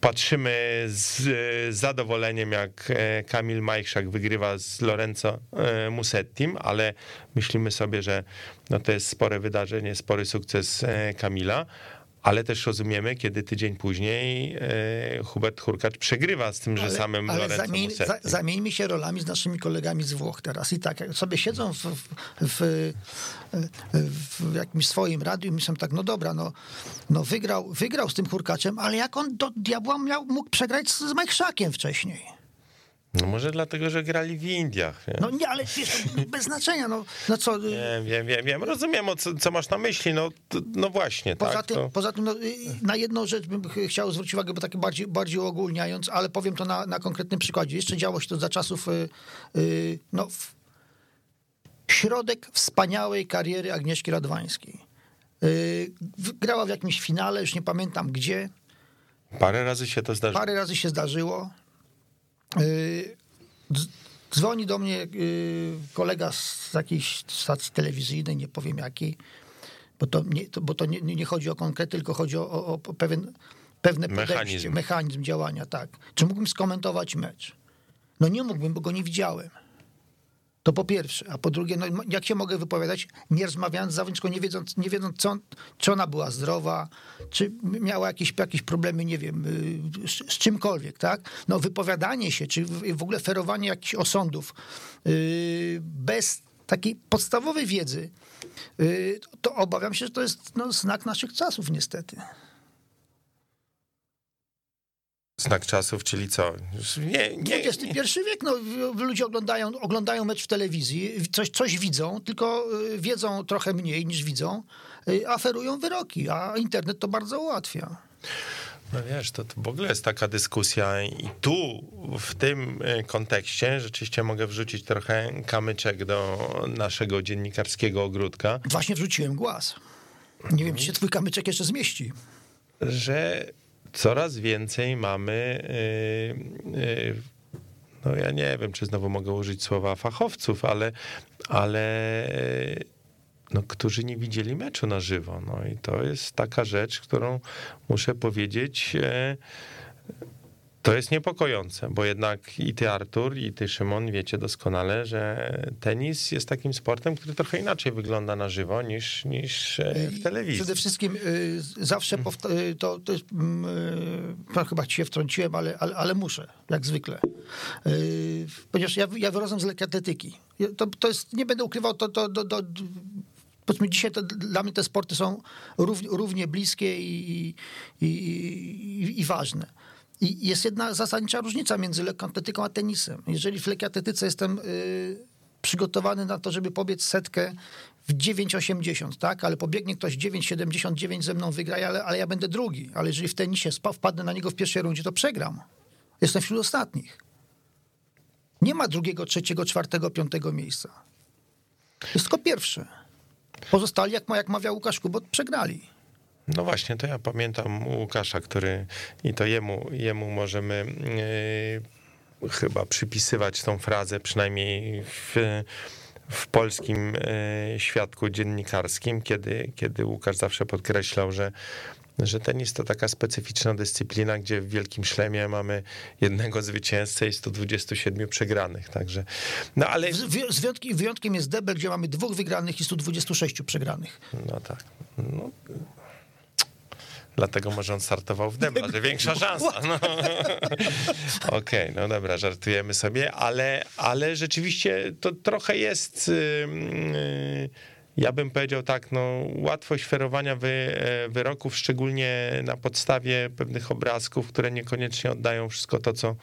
patrzymy z zadowoleniem, jak e, Kamil Majchrzak wygrywa z Lorenzo e, Musettim, ale myślimy sobie, że no to jest spore wydarzenie, spory sukces e, Kamila, ale też rozumiemy, kiedy tydzień później e, Hubert Hurkacz przegrywa z tymże samym ale Lorenzo zamień, za, zamieńmy się rolami z naszymi kolegami z Włoch teraz. I tak, jak sobie siedzą w, w, w, w jakimś swoim radiu i myślą tak, no dobra, no, no wygrał, wygrał z tym Hurkaczem, ale jak on do diabła miał, mógł przegrać z, z Majchrzakiem wcześniej? No może dlatego, że grali w Indiach. Nie? No nie, ale wiesz, bez znaczenia, no, no co... Wiem, wiem, wiem, wiem. Rozumiem, o co, co masz na myśli. No, to, no właśnie, Poza tak. tym, to... poza tym no, y, na jedną rzecz bym ch- chciał zwrócić uwagę, bo tak bardziej, bardziej uogólniając, ale powiem to na, na konkretnym przykładzie. Jeszcze działo się to za czasów y, y, no, w, środek wspaniałej kariery Agnieszki Radwańskiej. Y, w- grała w jakimś finale, już nie pamiętam gdzie. Parę razy się to zdarzyło. Parę razy się zdarzyło. Y, dz- Dzwoni do mnie y, kolega z jakiejś stacji telewizyjnej, nie powiem jakiej, bo to nie, to, bo to nie, nie chodzi o konkrety, tylko chodzi o, o, o pewien, pewne podejście, Mechanizm. mechanizm działania, tak. Czy mógłbym skomentować mecz? No nie mógłbym, bo go nie widziałem. To po pierwsze. A po drugie, no, jak się mogę wypowiadać, nie rozmawiając z zawodniczką, nie wiedząc, nie wiedząc co, czy ona była zdrowa, czy miała jakieś, jakieś problemy, nie wiem, y, z, z czymkolwiek, tak? No wypowiadanie się, czy w ogóle ferowanie jakichś osądów yy, bez takiej podstawowej wiedzy, yy, to obawiam się, że to jest no, znak naszych czasów niestety. Znak czasów, czyli co? Nie, nie. XXI wiek, no, ludzie oglądają, oglądają mecz w telewizji, coś, coś widzą, tylko y, wiedzą trochę mniej niż widzą, y, aferują wyroki, a internet to bardzo ułatwia. No wiesz, to, to w ogóle jest taka dyskusja i tu, w tym e, kontekście, rzeczywiście mogę wrzucić trochę kamyczek do naszego dziennikarskiego ogródka, Właśnie wrzuciłem głaz. Nie wiem, czy się twój kamyczek jeszcze zmieści. że coraz więcej mamy, yy, yy, no ja nie wiem, czy znowu mogę użyć słowa fachowców, ale, ale yy, no, którzy nie widzieli meczu na żywo. No i to jest taka rzecz, którą muszę powiedzieć, yy, to jest niepokojące, bo jednak i ty, Artur, i ty, Szymon, wiecie doskonale, że tenis jest takim sportem, który trochę inaczej wygląda na żywo niż, niż e, w telewizji. Przede wszystkim y, zawsze powta- y, to, to jest, mm, y, no, chyba ci się wtrąciłem, ale, ale, ale muszę, jak zwykle. Ponieważ ja, ja wyrazem z lekkoatletyki. To, to jest, nie będę ukrywał, to, to, to, to powiedzmy dzisiaj to, dla mnie te sporty są równie, równie bliskie i, i, i, i ważne. I jest jedna zasadnicza różnica między lekkoatletyką a tenisem. Jeżeli w lekkoatletyce jestem y, przygotowany na to, żeby pobiec setkę w 9,80, tak? Ale pobiegnie ktoś 9,79 ze mną wygra, ale, ale ja będę drugi. Ale jeżeli w tenisie spa, wpadnę na niego w pierwszej rundzie, to przegram. Jestem wśród ostatnich. Nie ma drugiego, trzeciego, czwartego, piątego miejsca. Jest tylko pierwsze. Pozostali, jak, ma, jak mawiał Łukasz Kubot, przegrali. No właśnie, to ja pamiętam Łukasza, który i to jemu, jemu możemy yy, chyba przypisywać tą frazę, przynajmniej w, w polskim yy, świadku dziennikarskim, kiedy, kiedy Łukasz zawsze podkreślał, że że tenis to taka specyficzna dyscyplina, gdzie w wielkim szlemie mamy jednego zwycięzcę i 127 przegranych, także no ale Z, wy- z wyjątki, wyjątkiem jest debel, gdzie mamy dwóch wygranych i 126 przegranych. no tak, no, Dlatego może on startował w Debla, że większa szansa. No. Okej, okay, no dobra, żartujemy sobie, ale, ale rzeczywiście to trochę jest, yy, ja bym powiedział tak, no łatwość ferowania wy, e, wyroków, szczególnie na podstawie pewnych obrazków, które niekoniecznie oddają wszystko to, co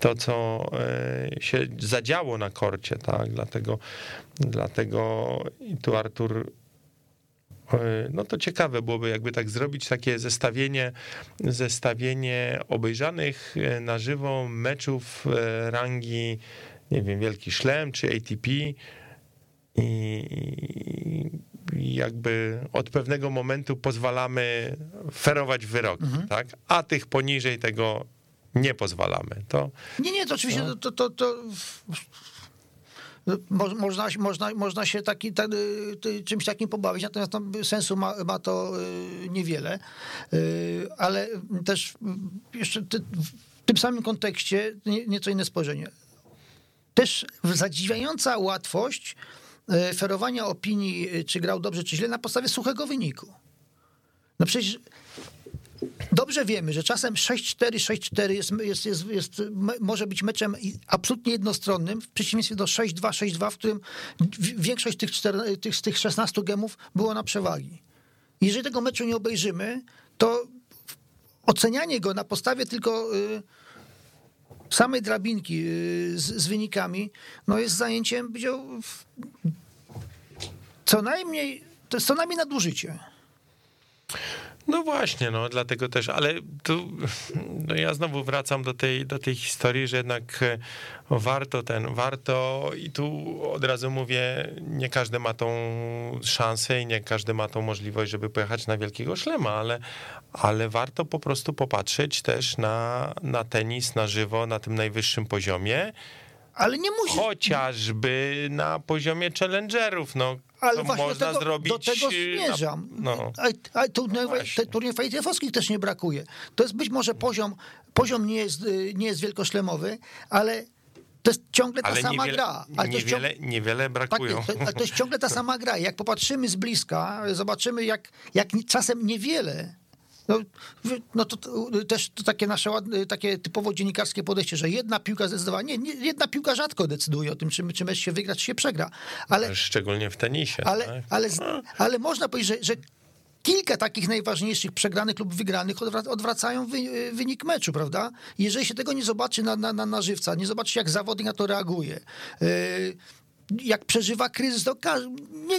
to, co e, się zadziało na korcie, tak, dlatego, dlatego i tu Artur no to ciekawe byłoby jakby tak zrobić takie zestawienie, zestawienie obejrzanych na żywo meczów rangi, nie wiem, Wielki Szlem czy ATP i jakby od pewnego momentu pozwalamy ferować wyroki, mhm. tak? A tych poniżej tego nie pozwalamy. To, nie, nie, to oczywiście no. to, to, to, można, można, można się taki, tak, czymś takim pobawić, natomiast sensu ma, ma to y, niewiele. Y, ale też jeszcze w tym samym kontekście nieco inne spojrzenie. Też zadziwiająca łatwość ferowania opinii, czy grał dobrze, czy źle, na podstawie suchego wyniku. No przecież dobrze wiemy, że czasem 6-4, 6-4 jest, jest, jest, jest, może być meczem absolutnie jednostronnym, w przeciwieństwie do 6-2, 6-2, w którym większość tych, 4, tych, tych 16 gemów było na przewagi. Jeżeli tego meczu nie obejrzymy, to ocenianie go na podstawie tylko y, samej drabinki y, z, z wynikami, no jest zajęciem, powiedział, co najmniej, to jest co najmniej nadużycie. No właśnie, no dlatego też, ale tu no ja znowu wracam do tej, do tej historii, że jednak e, warto ten, warto i tu od razu mówię, nie każdy ma tą szansę i nie każdy ma tą możliwość, żeby pojechać na Wielkiego Szlema, ale, ale warto po prostu popatrzeć też na, na tenis na żywo, na tym najwyższym poziomie. Ale nie musi. Chociażby na poziomie challengerów, no. Ale właśnie można do tego, zrobić. Do tego zmierzam. Na, no. A, a turniej, turniej też nie brakuje. To jest być może poziom, poziom nie jest, y, nie jest wielkoszlemowy, ale to jest ciągle ta ale sama niewiele, gra. Ale niewiele, ciągle, niewiele brakują. Tak, to, to, jest ciągle ta sama gra. Jak popatrzymy z bliska, zobaczymy, jak, jak czasem niewiele no, no to, to, też to takie nasze takie typowo dziennikarskie podejście, że jedna piłka zdecydowanie, nie, jedna piłka rzadko decyduje o tym, czy, czy mecz się wygra, czy się przegra. Ale, Szczególnie w tenisie. Ale, tak? ale, ale można powiedzieć, że, że kilka takich najważniejszych przegranych lub wygranych odwracają wynik meczu, prawda? Jeżeli się tego nie zobaczy na, na, na żywca, nie zobaczy, jak zawodnik na to reaguje, yy, jak przeżywa kryzys, to nie,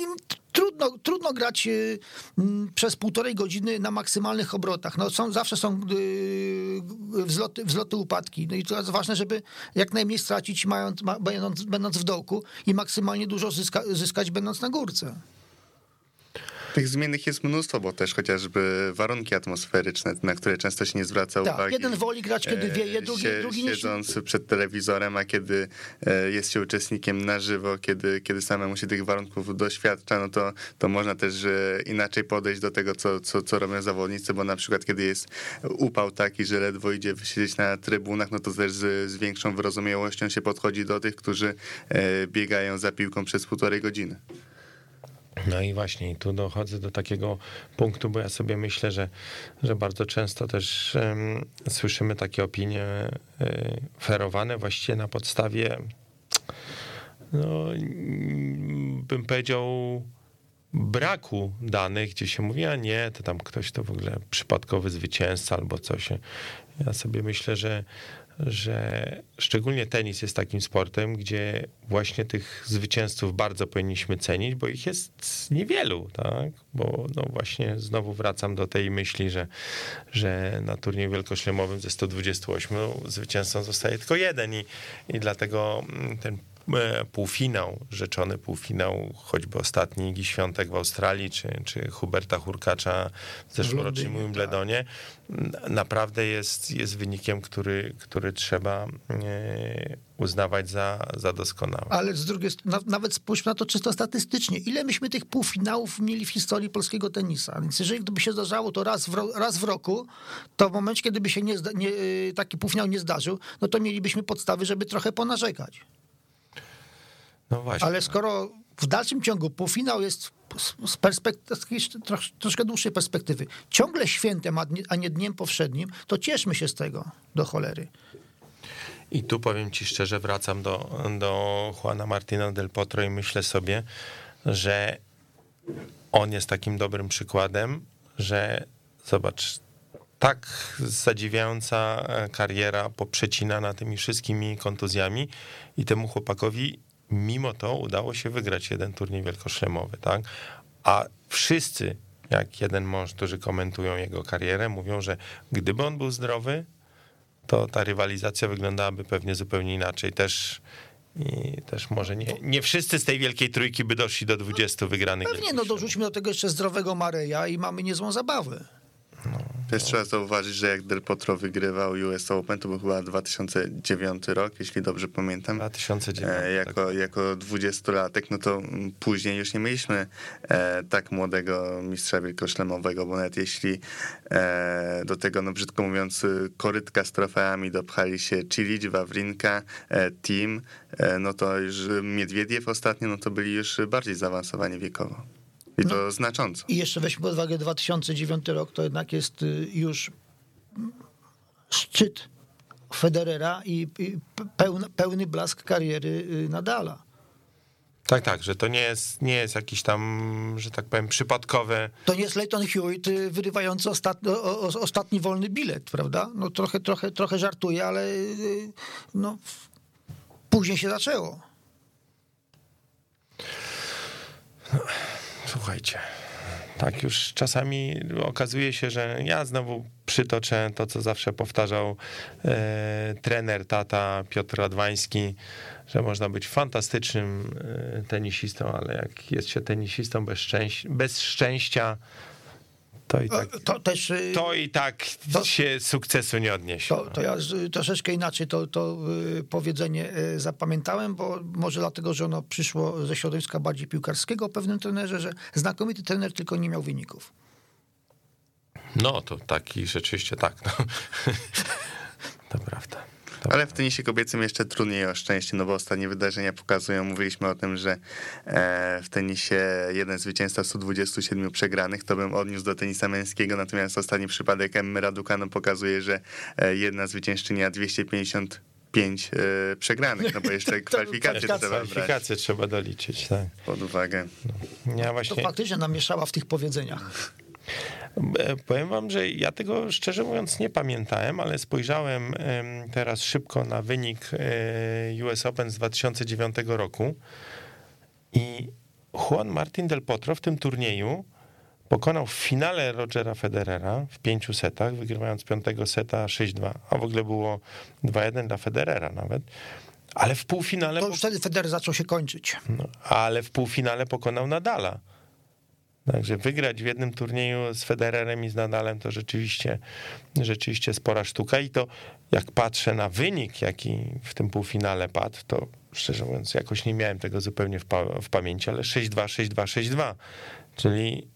trudno, trudno grać y, przez półtorej godziny na maksymalnych obrotach. No są, zawsze są y, wzloty, wzloty, upadki. No i jest ważne, żeby jak najmniej stracić, mając, będąc, będąc w dołku i maksymalnie dużo zyska, zyskać, będąc na górce. Tych zmiennych jest mnóstwo, bo też chociażby warunki atmosferyczne, na które często się nie zwraca tak, uwagi. Jeden woli grać, kiedy wieje, drugi, Sie, drugi nie... Siedząc przed telewizorem, a kiedy e, jest się uczestnikiem na żywo, kiedy, kiedy samemu się tych warunków doświadcza, no to, to można też inaczej podejść do tego, co, co, co robią zawodnicy, bo na przykład kiedy jest upał taki, że ledwo idzie wysiedzieć na trybunach, no to też z, z większą wyrozumiałością się podchodzi do tych, którzy e, biegają za piłką przez półtorej godziny. No i właśnie tu dochodzę do takiego punktu, bo ja sobie myślę, że, że bardzo często też um, słyszymy takie opinie y, ferowane właściwie na podstawie, no, bym powiedział, braku danych, gdzie się mówi, a nie, to tam ktoś to w ogóle przypadkowy zwycięzca albo coś. Ja sobie myślę, że że szczególnie tenis jest takim sportem, gdzie właśnie tych zwycięzców bardzo powinniśmy cenić, bo ich jest niewielu, tak? Bo no właśnie znowu wracam do tej myśli, że, że na turnieju wielkoślemowym ze 128 zwycięzcą zostaje tylko jeden i, i dlatego ten E, półfinał, rzeczony półfinał, choćby ostatni Igi Świątek w Australii, czy, czy Huberta Hurkacza w zeszłorocznym Wimbledonie, tak. naprawdę jest, jest wynikiem, który, który trzeba e, uznawać za, za doskonały. Ale z drugiej strony, nawet spójrzmy na to czysto statystycznie. Ile myśmy tych półfinałów mieli w historii polskiego tenisa? Więc jeżeli gdyby się zdarzało to raz w, raz w roku, to w momencie, kiedy by się nie, nie, taki półfinał nie zdarzył, no to mielibyśmy podstawy, żeby trochę ponarzekać. No właśnie. Ale skoro w dalszym ciągu półfinał jest z perspektywy, troszkę dłuższej perspektywy, ciągle świętem, a nie dniem powszednim, to cieszmy się z tego do cholery. I tu powiem ci szczerze, wracam do, do Juana Martina del Potro i myślę sobie, że on jest takim dobrym przykładem, że zobacz, tak zadziwiająca e, kariera poprzecinana tymi wszystkimi kontuzjami i temu chłopakowi mimo to udało się wygrać jeden turniej wielkoszlemowy, tak? A wszyscy, jak jeden mąż, którzy komentują jego karierę, mówią, że gdyby on był zdrowy, to ta rywalizacja wyglądałaby pewnie zupełnie inaczej. Też i też może nie, nie wszyscy z tej wielkiej trójki by doszli do 20 wygranych. Pewnie, no dorzućmy do tego jeszcze zdrowego Mareja i mamy niezłą zabawę. Też trzeba zauważyć, że jak Del Potro wygrywał US Open, to był chyba 2009 rok, jeśli dobrze pamiętam. 2009. E, jako, tak. jako 20-latek, no to później już nie mieliśmy e, tak młodego mistrza wielkoszlemowego, bo nawet jeśli e, do tego, no brzydko mówiąc, korytka z trofeami dopchali się Cilic, Wawrinka, e, Team, e, no to już Miedwiediew ostatnio, no to byli już bardziej zaawansowani wiekowo. I to znacząco. I jeszcze weźmy pod uwagę 2009 rok, to jednak jest y, już szczyt Federera i pełny, pełny blask kariery y, Nadala. Tak, tak, że to nie jest, nie jest jakiś tam, że tak powiem, przypadkowe. To nie jest Leighton Hewitt y, wyrywający ostatni, o, o, ostatni wolny bilet, prawda? No trochę, trochę, trochę żartuję, ale no, później się zaczęło. Słuchajcie, tak już czasami okazuje się, że ja znowu przytoczę to, co zawsze powtarzał e, trener, tata Piotr Radwański, że można być fantastycznym e, tenisistą, ale jak jest się tenisistą bez, szczęś bez szczęścia, to i tak, To też... y, to i tak to- się sukcesu nie odniesie. To, to ja troszeczkę inaczej to, to y, powiedzenie y, zapamiętałem, bo może dlatego, że ono przyszło ze środowiska bardziej piłkarskiego o pewnym trenerze, że znakomity trener tylko nie miał wyników. No, to taki rzeczywiście tak. No. To prawda. To Ale w tenisie kobiecym jeszcze trudniej o szczęście, no bo ostatnie wydarzenia pokazują, mówiliśmy o tym, że e, w tenisie jeden zwycięzca 127 przegranych, to bym odniósł do tenisa męskiego, natomiast ostatni przypadek Emmy Raducanu pokazuje, że e, jedna zwyciężczynia 255 e, przegranych, no bo jeszcze kwalifikacje trzeba brać Kwalifikacje trzeba doliczyć, tak. pod uwagę. Ja To właśnie faktycznie namieszała w tych powiedzeniach. E, powiem wam, że ja tego szczerze mówiąc nie pamiętałem, ale spojrzałem em, teraz szybko na wynik US Open z 2009 roku i Juan Martin del Potro w tym turnieju pokonał w finale Rogera Federera w pięciu setach, wygrywając piątego seta 6-2, a w ogóle było 2-1 dla Federera nawet, ale w półfinale To już wtedy Federer zaczął się kończyć. no, ale w półfinale pokonał Nadala. Także wygrać w jednym turnieju z Federerem i z Nadalem to rzeczywiście, rzeczywiście spora sztuka. I to jak patrzę na wynik, jaki w tym półfinale padł, to szczerze mówiąc jakoś nie miałem tego zupełnie w, pa- w pamięci, ale 6-2, 6-2, 6-2. Czyli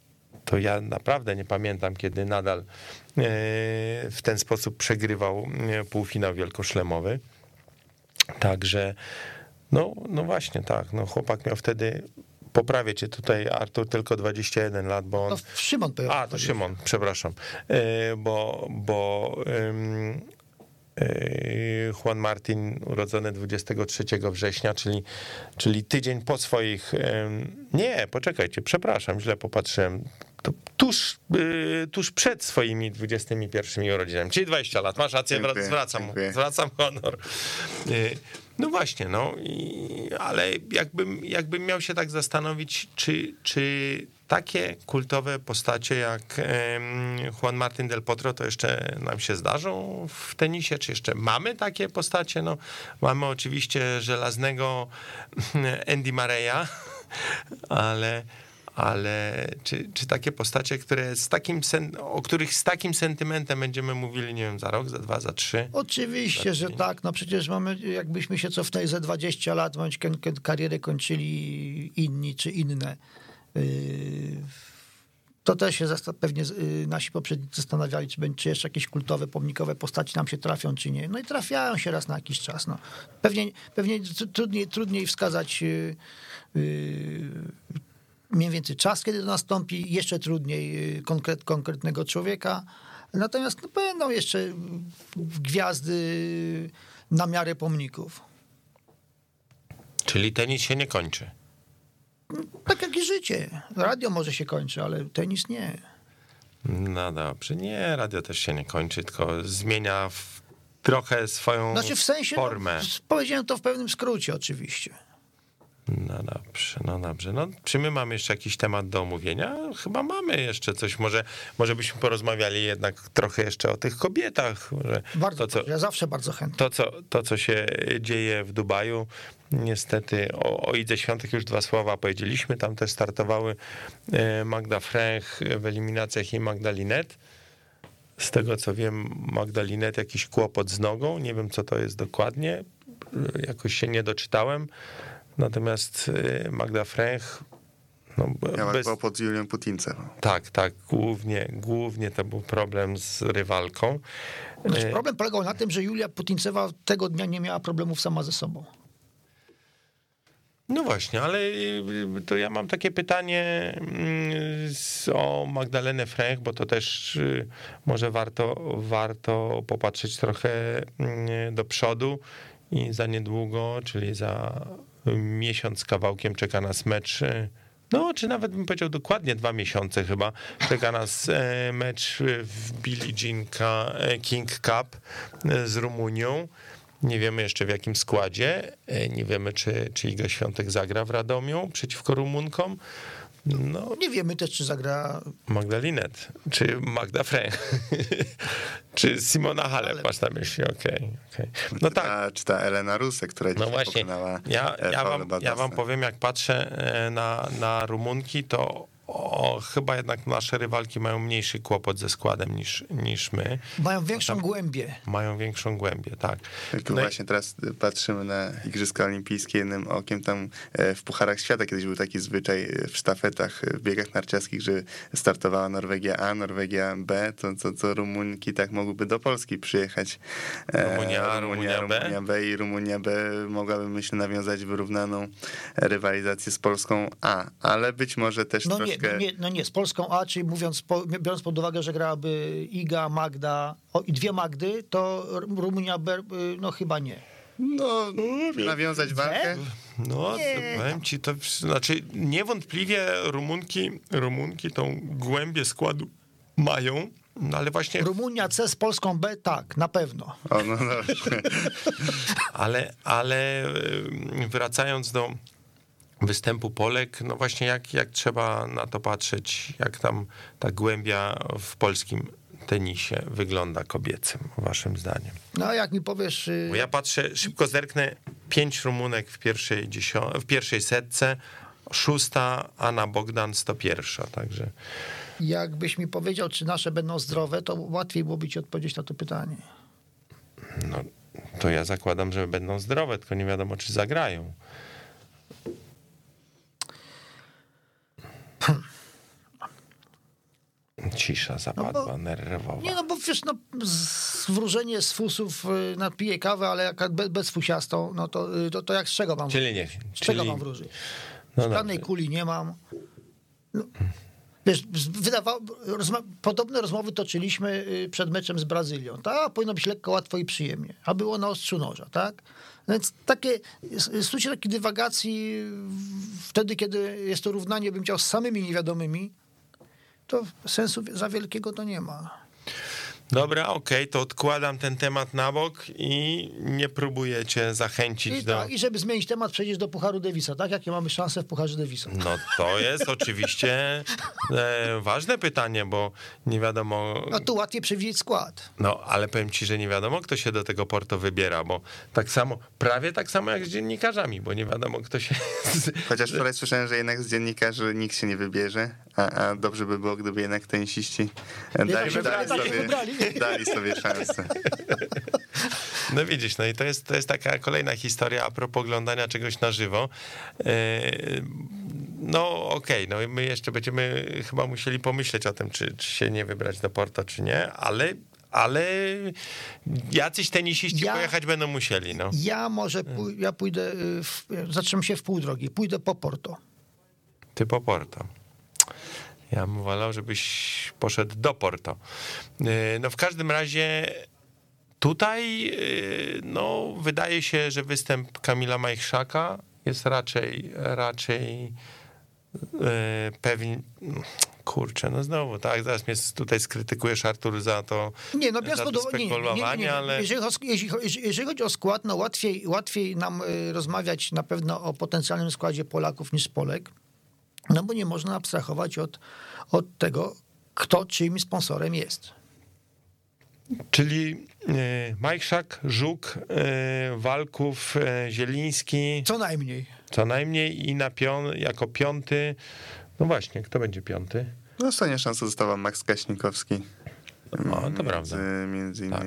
to ja naprawdę nie pamiętam, kiedy Nadal e, w ten sposób przegrywał e, półfinał wielkoszlemowy. Także, no, no właśnie, tak. No, chłopak miał wtedy, poprawię cię tutaj, Artur, tylko 21 lat, bo on... No, Szymon powiedział. A, to Szymon, przepraszam. E, Bo, bo e, Juan Martin urodzony 23 września, czyli, czyli tydzień po swoich. Nie, poczekajcie, przepraszam, źle popatrzyłem. To tuż, y, tuż przed swoimi 21 urodzinami, czyli 20 lat. Masz rację, Dziękuję, zwracam, dziękuję. zwracam honor. No właśnie, no, i, ale jakbym, jakbym miał się tak zastanowić, czy, czy takie kultowe postacie jak Juan Martin del Potro to jeszcze nam się zdarzą w tenisie, czy jeszcze mamy takie postacie? No, mamy oczywiście żelaznego Andy Mareya, ale, ale czy, czy takie postacie, które z takim sen, o których z takim sentymentem będziemy mówili, nie wiem, za rok, za dwa, za trzy? Oczywiście, że tak. No przecież mamy, jakbyśmy się cofnęli ze 20 lat, bądź karierę kończyli inni czy inne. Yy, To też się pewnie yy, nasi poprzednicy zastanawiali, czy, będzie- jeszcze jakieś kultowe, pomnikowe postaci nam się trafią, czy nie. No i trafiają się raz na jakiś czas. No. Pewnie, pewnie tr- trudniej, trudniej wskazać yy, mniej więcej czas, kiedy to nastąpi, jeszcze trudniej yy, konkret, konkretnego człowieka. Natomiast no, będą jeszcze gwiazdy na miarę pomników. Czyli tenis się nie kończy. tak jak i życie. Radio może się kończy, ale tenis nie. No dobrze, nie, radio też się nie kończy, tylko zmienia trochę swoją Znaczy w sensie, formę. no, powiedziałem to w pewnym skrócie oczywiście. No dobrze, no dobrze. No, czy my mamy jeszcze jakiś temat do omówienia? Chyba mamy jeszcze coś. Może, może byśmy porozmawiali jednak trochę jeszcze o tych kobietach. Bardzo, to, co, ja zawsze bardzo chętnie. to, co, to, co się dzieje w Dubaju. Niestety o, o Idze Świątek już dwa słowa powiedzieliśmy. Tam też startowały e, Magda Fręch w eliminacjach i Magdalinet. Z tego co wiem, Magdalinet jakiś kłopot z nogą. Nie wiem, co to jest dokładnie. E, Jakoś się nie doczytałem. Natomiast e, Magda Fręch. No, Miała bez, z Julią Putince. tak, tak, głównie, głównie to był problem z rywalką. Znaczy, problem polegał na tym, że Julia Putincewa tego dnia nie miała problemów sama ze sobą. No właśnie, ale y, to ja mam takie pytanie mm, z- o Magdalenę Fręch, bo to też y, może warto, warto popatrzeć trochę mm, do przodu i za niedługo, czyli za miesiąc kawałkiem czeka nas mecz y, no, czy nawet bym powiedział dokładnie dwa miesiące chyba. Czeka nas e, mecz w Billie Jean e, King Cup e, z Rumunią. Nie wiemy jeszcze w jakim składzie. E, Nie wiemy, czy, czy Iga Świątek zagra w Radomiu przeciwko Rumunkom. No, Nie wiemy też, czy zagra Magdalinet, czy Magda Fręch, czy Simona Halep, masz na myśli, okej. okej. No tak, A, czy ta Elena Rusek, która no dzisiaj właśnie, pokonała ja, ja, wam, ja wam powiem, jak patrzę e, na, na Rumunki, to o, chyba jednak nasze rywalki mają mniejszy kłopot ze składem niż, niż my. mają większą głębię. Mają większą głębię, tak. Tu No i- właśnie teraz patrzymy na Igrzyska Olimpijskie jednym okiem, tam e, w Pucharach Świata kiedyś był taki zwyczaj e, w sztafetach, e, w biegach narciarskich, że startowała Norwegia A, Norwegia B, to, to, to Rumunki tak mogłyby do Polski przyjechać. E, Rumunia A, Rumunia B? Rumunia B i Rumunia B mogłaby, myślę, nawiązać wyrównaną rywalizację z Polską A, ale być może też No nie, troszkę... no nie, no nie, z Polską A, czyli mówiąc, po, biorąc pod uwagę, że grałaby Iga, Magda o, i dwie Magdy, to Rumunia B, y, no chyba nie. No, nawiązać walkę. No, Nie. powiem ci, to znaczy niewątpliwie Rumunki, Rumunki tą głębię składu mają, no ale właśnie Rumunia C z Polską B, tak, na pewno. O, no dobrze. Ale, ale y, wracając do występu Polek, no właśnie jak, jak trzeba na to patrzeć, jak tam ta głębia w polskim tenisie wygląda kobiecym, waszym zdaniem? No jak mi powiesz, y, Bo ja patrzę, szybko zerknę, pięć Rumunek w pierwszej, dziesio- w pierwszej setce, szósta Anna Bogdan 101, także jakbyś mi powiedział, czy nasze będą zdrowe, to łatwiej byłoby ci odpowiedzieć na to pytanie. no, to ja zakładam, że będą zdrowe, tylko nie wiadomo, czy zagrają. Cisza zapadła, nerwowa. Nie no, bo wiesz, no, zwróżenie z fusów piję kawę, ale jak be- bez fusiastą, no to, y, to, to jak z czego mam Czyli nie. Z czego Czyli, mam wróżyć? no Żadnej kuli nie mam. No, wiesz, wydawało, rozma- podobne rozmowy toczyliśmy y, przed meczem z Brazylią. Tak, powinno być lekko, łatwo i przyjemnie. A było na ostrzu noża, tak? Więc takie, słuchajcie, takiej dywagacji wtedy, kiedy jest to równanie, bym chciał, z samymi niewiadomymi, to sensu za wielkiego to nie ma. Dobra, okej, to odkładam ten temat na bok i nie próbuję cię zachęcić I, do... tak, I żeby zmienić temat, przejdziesz do Pucharu Davisa, tak? Jakie mamy szanse w Pucharze Davisa? No to jest oczywiście e, ważne pytanie, bo nie wiadomo... No tu łatwiej przewidzieć skład. No, ale powiem ci, że nie wiadomo, kto się do tego porto wybiera, bo tak samo, prawie tak samo jak z dziennikarzami, bo nie wiadomo, kto się... Chociaż wczoraj słyszałem, że jednak z dziennikarzy nikt się nie wybierze, a, a dobrze by było, gdyby jednak tenisiści dali, się dali, sobie, dali sobie szansę. No widzisz, no i to jest, to jest taka kolejna historia a propos oglądania czegoś na żywo. E, No okej, no i my jeszcze będziemy chyba musieli pomyśleć o tym, czy, czy się nie wybrać do Porto, czy nie, ale, ale jacyś tenisiści Ja- pojechać będą musieli, no. Ja może pój- ja pójdę, y, w, zatrzymam się w pół drogi, pójdę po Porto. Ty po Porto. Ja bym wolał, żebyś poszedł do Porto. Yy, No w każdym razie tutaj yy, no, wydaje się, że występ Kamila Majchrzaka jest raczej, raczej e, pewnie, kurczę, no znowu, tak, zaraz mnie tutaj skrytykujesz Artur za to, Nie, no spekulowanie, nie. ale... Jeżeli, jeśli, jeżeli chodzi o skład, no łatwiej, łatwiej nam y, rozmawiać na pewno o potencjalnym składzie Polaków niż Polek, no bo nie można abstrahować od, od tego, kto czyim sponsorem jest. Czyli e, Majszak, Żuk, e, Walków, e, Zieliński, Co najmniej. co najmniej i na pion, jako piąty, no właśnie, kto będzie piąty? No ostatnia szansa została Max Kaśnikowski. No, to między, prawda. Między Tak.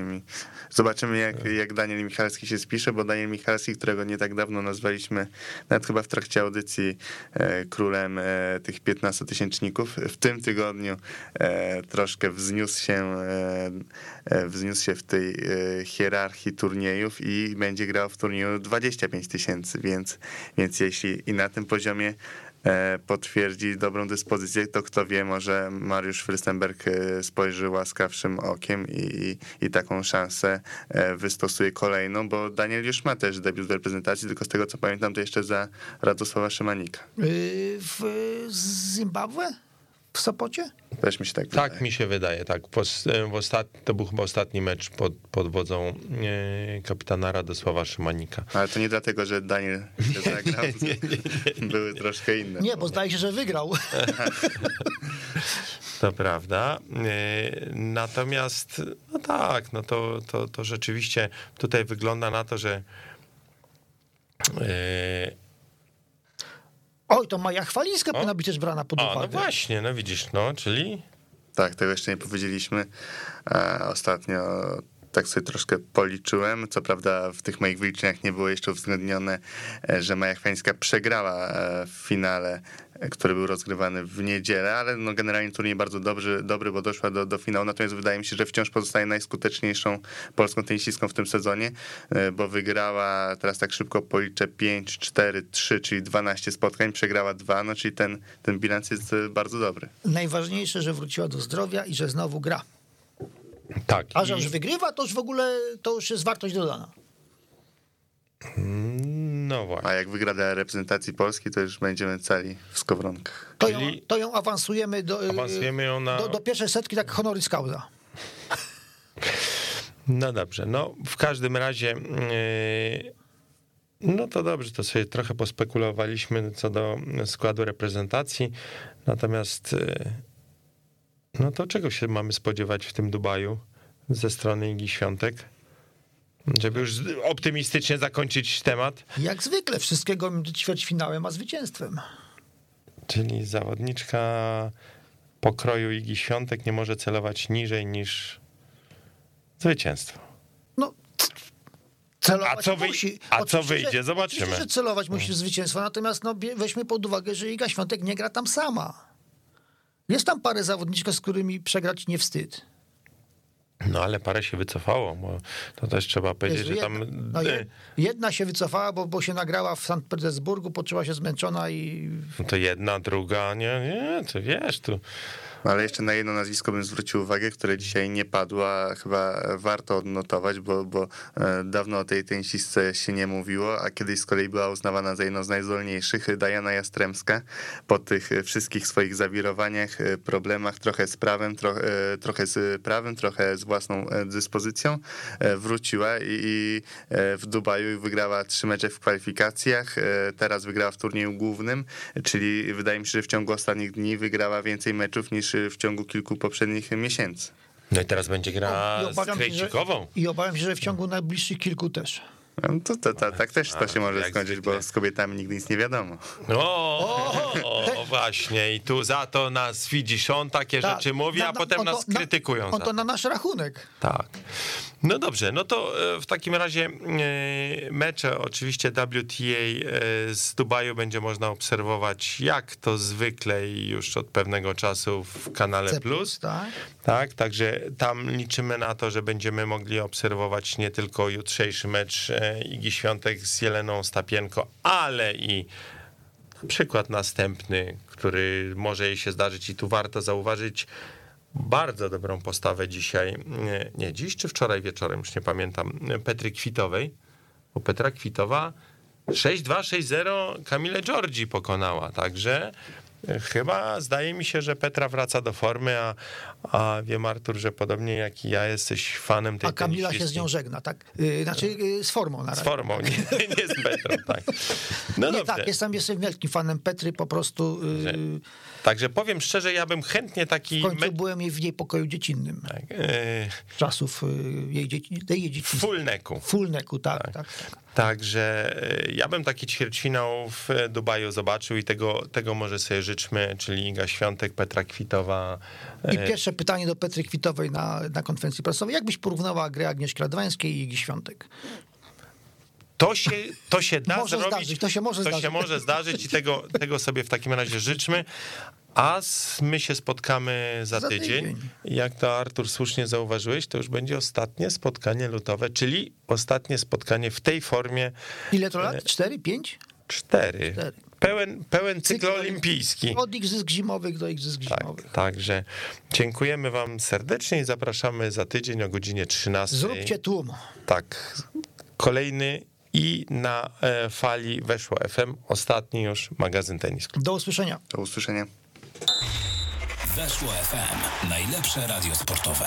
Zobaczymy, jak, jak Daniel Michalski się spisze, bo Daniel Michalski, którego nie tak dawno nazwaliśmy, nawet chyba w trakcie audycji, e, królem e, tych 15-tysięczników, w tym tygodniu e, troszkę wzniósł się, wzniósł się w tej hierarchii turniejów i będzie grał w turnieju 25 tysięcy, więc, więc jeśli i na tym poziomie potwierdzi dobrą dyspozycję, to kto wie, może Mariusz Frystenberg e, spojrzy łaskawszym okiem i, i, i taką szansę e, wystosuje kolejną, bo Daniel już ma też debiut w reprezentacji, tylko z tego co pamiętam, to jeszcze za Radosława Szymanika. Y, W Zimbabwe? W Sopocie? Też mi się tak Tak mi się wydaje, tak. W ostat, to był chyba ostatni mecz pod, pod wodzą e, kapitana Radosława Szymanika. Ale to nie dlatego, że Daniel się zagrał. Były troszkę inne. Nie, bo zdaje się, że wygrał. To prawda. E, Natomiast, no tak, no to, to, to rzeczywiście tutaj wygląda na to, że e, Oj, to Maja Chwalińska powinna być też brana pod a, no uwagę. właśnie, no widzisz, no, czyli Tak, tego jeszcze nie powiedzieliśmy. E, Ostatnio tak sobie troszkę policzyłem. Co prawda w tych moich wyliczeniach nie było jeszcze uwzględnione, e, że Maja Chwańska przegrała e, w finale, który był rozgrywany w niedzielę, ale no generalnie turniej bardzo dobry, dobry bo doszła do, do finału. Natomiast wydaje mi się, że wciąż pozostaje najskuteczniejszą polską tenisistką w tym sezonie, e, bo wygrała, teraz tak szybko policzę, 5, 4, 3, czyli 12 spotkań, przegrała 2, no czyli ten, ten bilans jest e, bardzo dobry. Najważniejsze, że wróciła do zdrowia i że znowu gra. tak. A że i- już wygrywa, to już w ogóle to już jest wartość dodana. No właśnie. A jak wygra dla reprezentacji Polski, to już będziemy cali w skowronkach. To, Czyli- ją, to ją awansujemy do, y, Awansujemy ją na- do, do pierwszej setki, tak honoris causa. No dobrze, no w każdym razie, yy, no to dobrze, to sobie trochę pospekulowaliśmy co do składu reprezentacji, natomiast yy, no to czego się mamy spodziewać w tym Dubaju ze strony Igi Świątek? Żeby już optymistycznie zakończyć temat, Jak zwykle, wszystkiego ćwierćfinałem a zwycięstwem. czyli zawodniczka pokroju Igi Świątek nie może celować niżej niż zwycięstwo. No, celować A co wy- musi. a co wyjdzie? Zobaczymy. Oczywiście, że celować musi w zwycięstwo, natomiast no, weźmy pod uwagę, że Iga Świątek nie gra tam sama. Jest tam parę zawodniczek, z którymi przegrać nie wstyd. No ale parę się wycofało, bo to też trzeba powiedzieć, Jezu, że tam... jedna, no, je- jedna się wycofała, bo, bo się nagrała w Sankt Petersburgu, poczuła się zmęczona i No to jedna, druga, nie, nie, to wiesz, tu... No ale jeszcze na jedno nazwisko bym zwrócił uwagę, które dzisiaj nie padło, chyba warto odnotować, bo, bo e, dawno o tej tenisistce się nie mówiło, a kiedyś z kolei była uznawana za jedną z najzdolniejszych. Diana Jastremska po tych wszystkich swoich zawirowaniach, e, problemach, trochę z prawem, tro, e, trochę z prawem, trochę z własną dyspozycją, wróciła i, i w Dubaju wygrała trzy mecze w kwalifikacjach, teraz wygrała w turnieju głównym, czyli wydaje mi się, że w ciągu ostatnich dni wygrała więcej meczów niż w ciągu kilku poprzednich miesięcy. No i teraz będzie gra i z obawiam, się, że, Krejcikową. i obawiam się, że w ciągu najbliższych kilku też. No To, to, to, tak też to się może skończyć, bo z kobietami nigdy nic nie wiadomo. O, o, właśnie, i tu za to nas widzisz, on takie Tak. rzeczy mówi, Na- a potem on to- nas na- krytykują On to. na nasz rachunek. Tak. No dobrze, no to e, w takim razie e, mecze oczywiście WTA e, z Dubaju będzie można obserwować jak to zwykle już od pewnego czasu w kanale C+, Plus. tak? Tak, także tam liczymy na to, że będziemy mogli obserwować nie tylko jutrzejszy mecz Igi Świątek z Jeleną Stapienko, ale i przykład następny, który może jej się zdarzyć i tu warto zauważyć bardzo dobrą postawę dzisiaj, nie, nie dziś czy wczoraj wieczorem, już nie pamiętam, Petry Kwitowej, bo Petra Kwitowa 6-2, 6-0 Kamilę Giorgi pokonała, także Chyba zdaje mi się, że Petra wraca do formy, a, a wiem Artur, że podobnie jak i ja jesteś fanem tej A Kamila się z nią żegna, tak? Y, Znaczy y, z formą na Z razie. formą, nie, nie z Petrą, tak. No Nie, dobrze. tak, jestem, jestem wielkim fanem Petry, po prostu y, Także powiem szczerze, ja bym chętnie taki... w końcu me- byłem jej w jej pokoju dziecinnym. tak, e, Czasów y, jej, dzieci, jej dzieci. full necku. Fullneku, tak, tak. tak. Także e, ja bym taki ćwierćfinał w Dubaju zobaczył i tego, tego może sobie życzmy, czyli Iga Świątek, Petra Kwitowa. I e, pierwsze pytanie do Petry Kwitowej na, na konferencji prasowej. Jak byś porównała grę Agnieszki Radwańskiej i Igi Świątek? To się, to się da Może zrobić. zdarzyć, to się może to zdarzyć. się może zdarzyć i tego, tego sobie w takim razie życzmy. A my się spotkamy za, Za tydzień. tydzień. Jak to Artur słusznie zauważyłeś, to już będzie ostatnie spotkanie lutowe, czyli ostatnie spotkanie w tej formie Ile to lat? Cztery, pięć? cztery. Cztery. Pełen, pełen cykl olimpijski. Od igrzysk zimowych do igrzysk zimowych. Tak, także dziękujemy wam serdecznie i zapraszamy za tydzień o godzinie 13. Zróbcie tłum. Tak, kolejny i na e, fali weszło FM, ostatni już magazyn tenis. Do usłyszenia. Do usłyszenia. Weszło FM. Najlepsze radio sportowe.